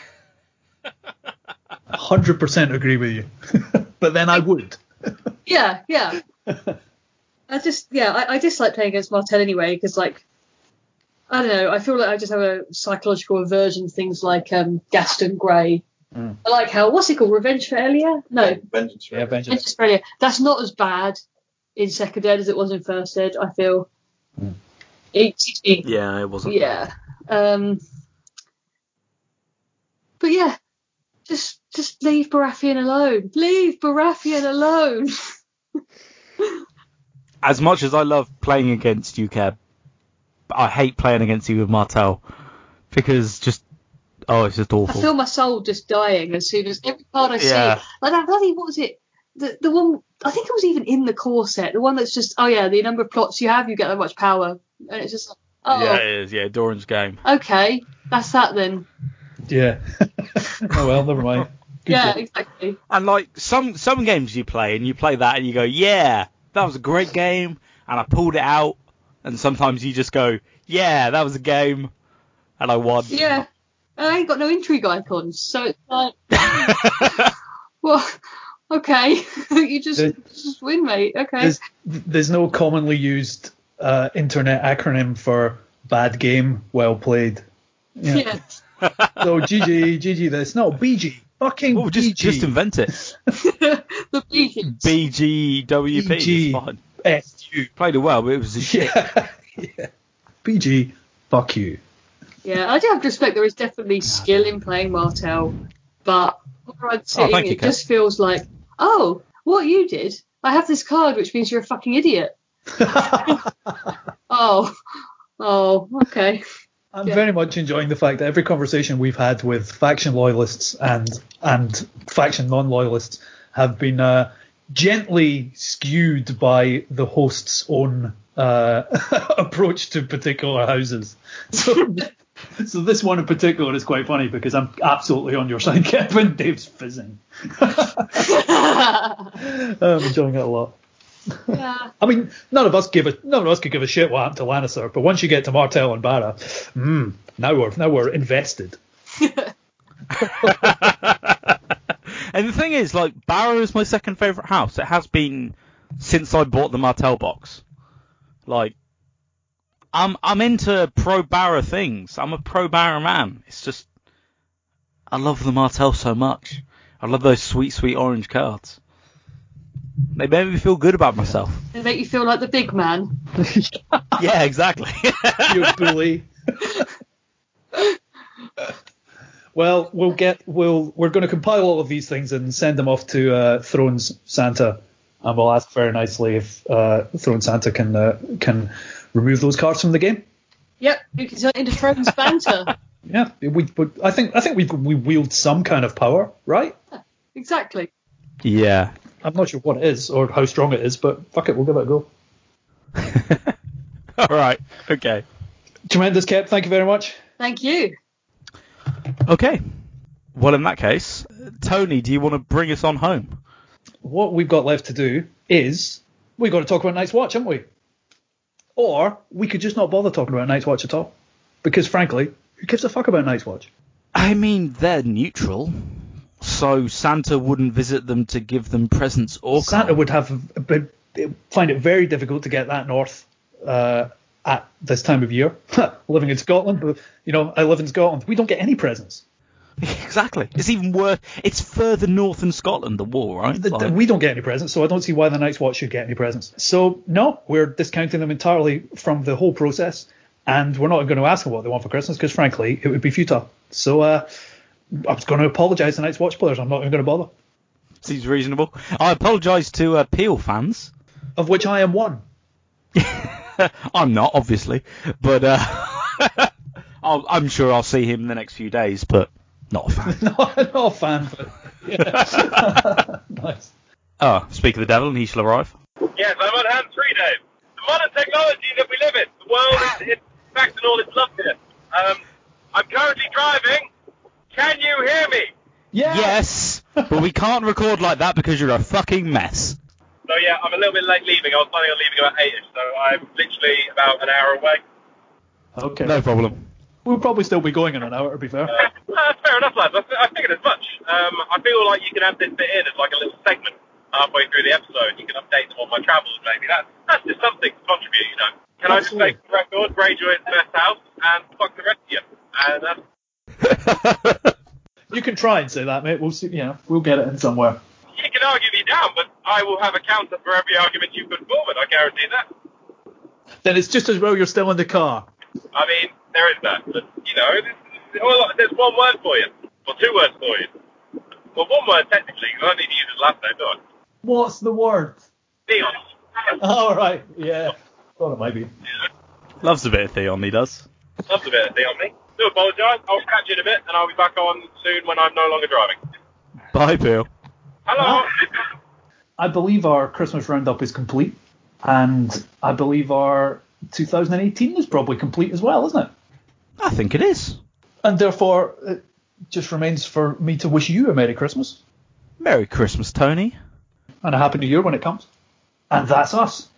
100% agree with you. (laughs) but then I would. Yeah, yeah. I just, yeah, I, I dislike playing against Martell anyway because, like, I don't know. I feel like I just have a psychological aversion to things like um, Ghaston Grey. Mm. I like how what's it called? Revenge for Elia? No, Vengeance. Yeah, vengeance. Vengeance for Elia. That's not as bad in second ed as it was in first ed. I feel. Mm. It's, it- yeah, it wasn't. yeah. Um, but yeah, just just leave Baratheon alone. Leave Baratheon alone. (laughs) As much as I love playing against you, Kev, I hate playing against you with Martell. Because just, oh, it's just awful. I feel my soul just dying as soon as every card I Yeah. see. Like that bloody what was it? The the one I think it was even in the core set. The one that's just oh yeah, the number of plots you have, you get that much power, and it's just like oh Yeah, it is. Yeah, Doran's game. okay, that's that then. Yeah. (laughs) oh well, never mind. Good yeah, job. exactly. And like some some games you play and you play that and you go, yeah, that was a great game, and I pulled it out. And sometimes you just go, yeah, that was a game, and I won. Yeah, I ain't got no intrigue icons, so it's like (laughs) well, okay, (laughs) you just The- just win, mate. Okay. There's, there's no commonly used uh, internet acronym for bad game, well played. Yeah. Yeah. (laughs) So GG, GG this. No, BG. Fucking Oh, just BG. just invent it. the beacons. BGWP. BG. It's fine. SU. Played it well, but it was a shit. (laughs) Yeah. yeah. BG. Fuck you. Yeah, I do have to respect there is definitely skill in playing Martell, but where I'm sitting, thank you, it Kat. just feels like, oh, what you did? I have this card, which means you're a fucking idiot. (laughs) Oh, oh, okay. I'm Yeah. very much enjoying the fact that every conversation we've had with faction loyalists and and faction non-loyalists have been uh, gently skewed by the host's own uh, (laughs) approach to particular houses. So, (laughs) so this one in particular is quite funny because I'm absolutely on your side, (laughs) Kevin. Dave's fizzing. I'm enjoying it a lot. yeah. I mean, none of us give a none of us could give a shit what happened to Lannister, but once you get to Martell and Barra, mm, now we're now we're invested. And the thing is, like, Barrow is my second favourite house. It has been since I bought the Martell box. Like, I'm I'm into pro Barrow things. I'm a pro Barrow man. It's just, I love the Martell so much. I love those sweet, sweet orange cards. They made me feel good about myself. They make you feel like the big man. (laughs) yeah, exactly. you bully. (laughs) well, we'll get we'll we're going to compile all of these things and send them off to uh, Thrones Santa, and we'll ask very nicely if uh, Throne Santa can uh, can remove those cards from the game. Yep, you can turn it into Thrones banter. (laughs) Yeah, we, but I think I think we we wield some kind of power, right? Yeah, exactly. Yeah. I'm not sure what it is or how strong it is, but fuck it, we'll give it a go. (laughs) All right. Okay. Tremendous, Kep. Thank you very much. Thank you. Okay. Well, in that case, Tony, do you want to bring us on home? What we've got left to do is we've got to talk about Night's Watch, haven't we? Or we could just not bother talking about Night's Watch at all, because frankly, who gives a fuck about Night's Watch? I mean, they're neutral, so Santa wouldn't visit them to give them presents or Santa would have a bit- find it very difficult to get that north uh, at this time of year. (laughs) Living in Scotland, but you know, I live in Scotland. We don't get any presents. (laughs) exactly. It's even worse. It's further north than Scotland, the war, right? The- Like- we don't get any presents, so I don't see why the Night's Watch should get any presents. So no, we're discounting them entirely from the whole process, and we're not going to ask them what they want for Christmas because frankly, it would be futile. So uh, I was going to apologise to Night's Watch players. I'm not even going to bother. Seems reasonable. I apologise to uh, Peel fans. Of which I am one. (laughs) (laughs) I'm not, obviously, but uh, (laughs) I'll, I'm sure I'll see him in the next few days, but not a fan. (laughs) not, not a fan, but yeah. nice. oh, speak of the devil, and he shall arrive. Yes, I'm on hand three, Dave. The modern technology that we live in, the world is in fact in all its love here. Um, I'm currently driving. Can you hear me? Yes. yes, but we can't record like that because you're a fucking mess. So yeah, I'm a little bit late leaving. I was planning on leaving about eight-ish, so I'm literally about an hour away. Okay. No problem. We'll probably still be going in an hour, to be fair. Uh, that's fair enough, lads. I, I figured as much. Um, I feel like you can have this bit in as like a little segment halfway through the episode. You can update them on my travels, maybe. That, that's just something to contribute, you know. Can I just Absolutely. make the record, Greyjoy is the best house, and fuck the rest of you. And that's (laughs) You can try and say that, mate. We'll see. You know, we'll get it in somewhere. You can argue me down, but I will have a counter for every argument you put forward. I guarantee that. Then it's just as well you're still in the car. I mean, there is that, but you know, there's, there's one word for you, or two words for you. Well, one word technically. 'cause I don't need to use his last name, do I? What's the word? Theon. All right. Yeah. Thought it might be. Loves a bit of Theon, he does. Loves a bit of Theon, me. Do apologise. I'll catch you in a bit, and I'll be back on soon when I'm no longer driving. Bye, Peel. Hello. I believe our Christmas roundup is complete, and I believe our 2018 is probably complete as well, isn't it? I think it is. And therefore, it just remains for me to wish you a Merry Christmas Merry Christmas, Tony. and a Happy New Year when it comes. And that's us.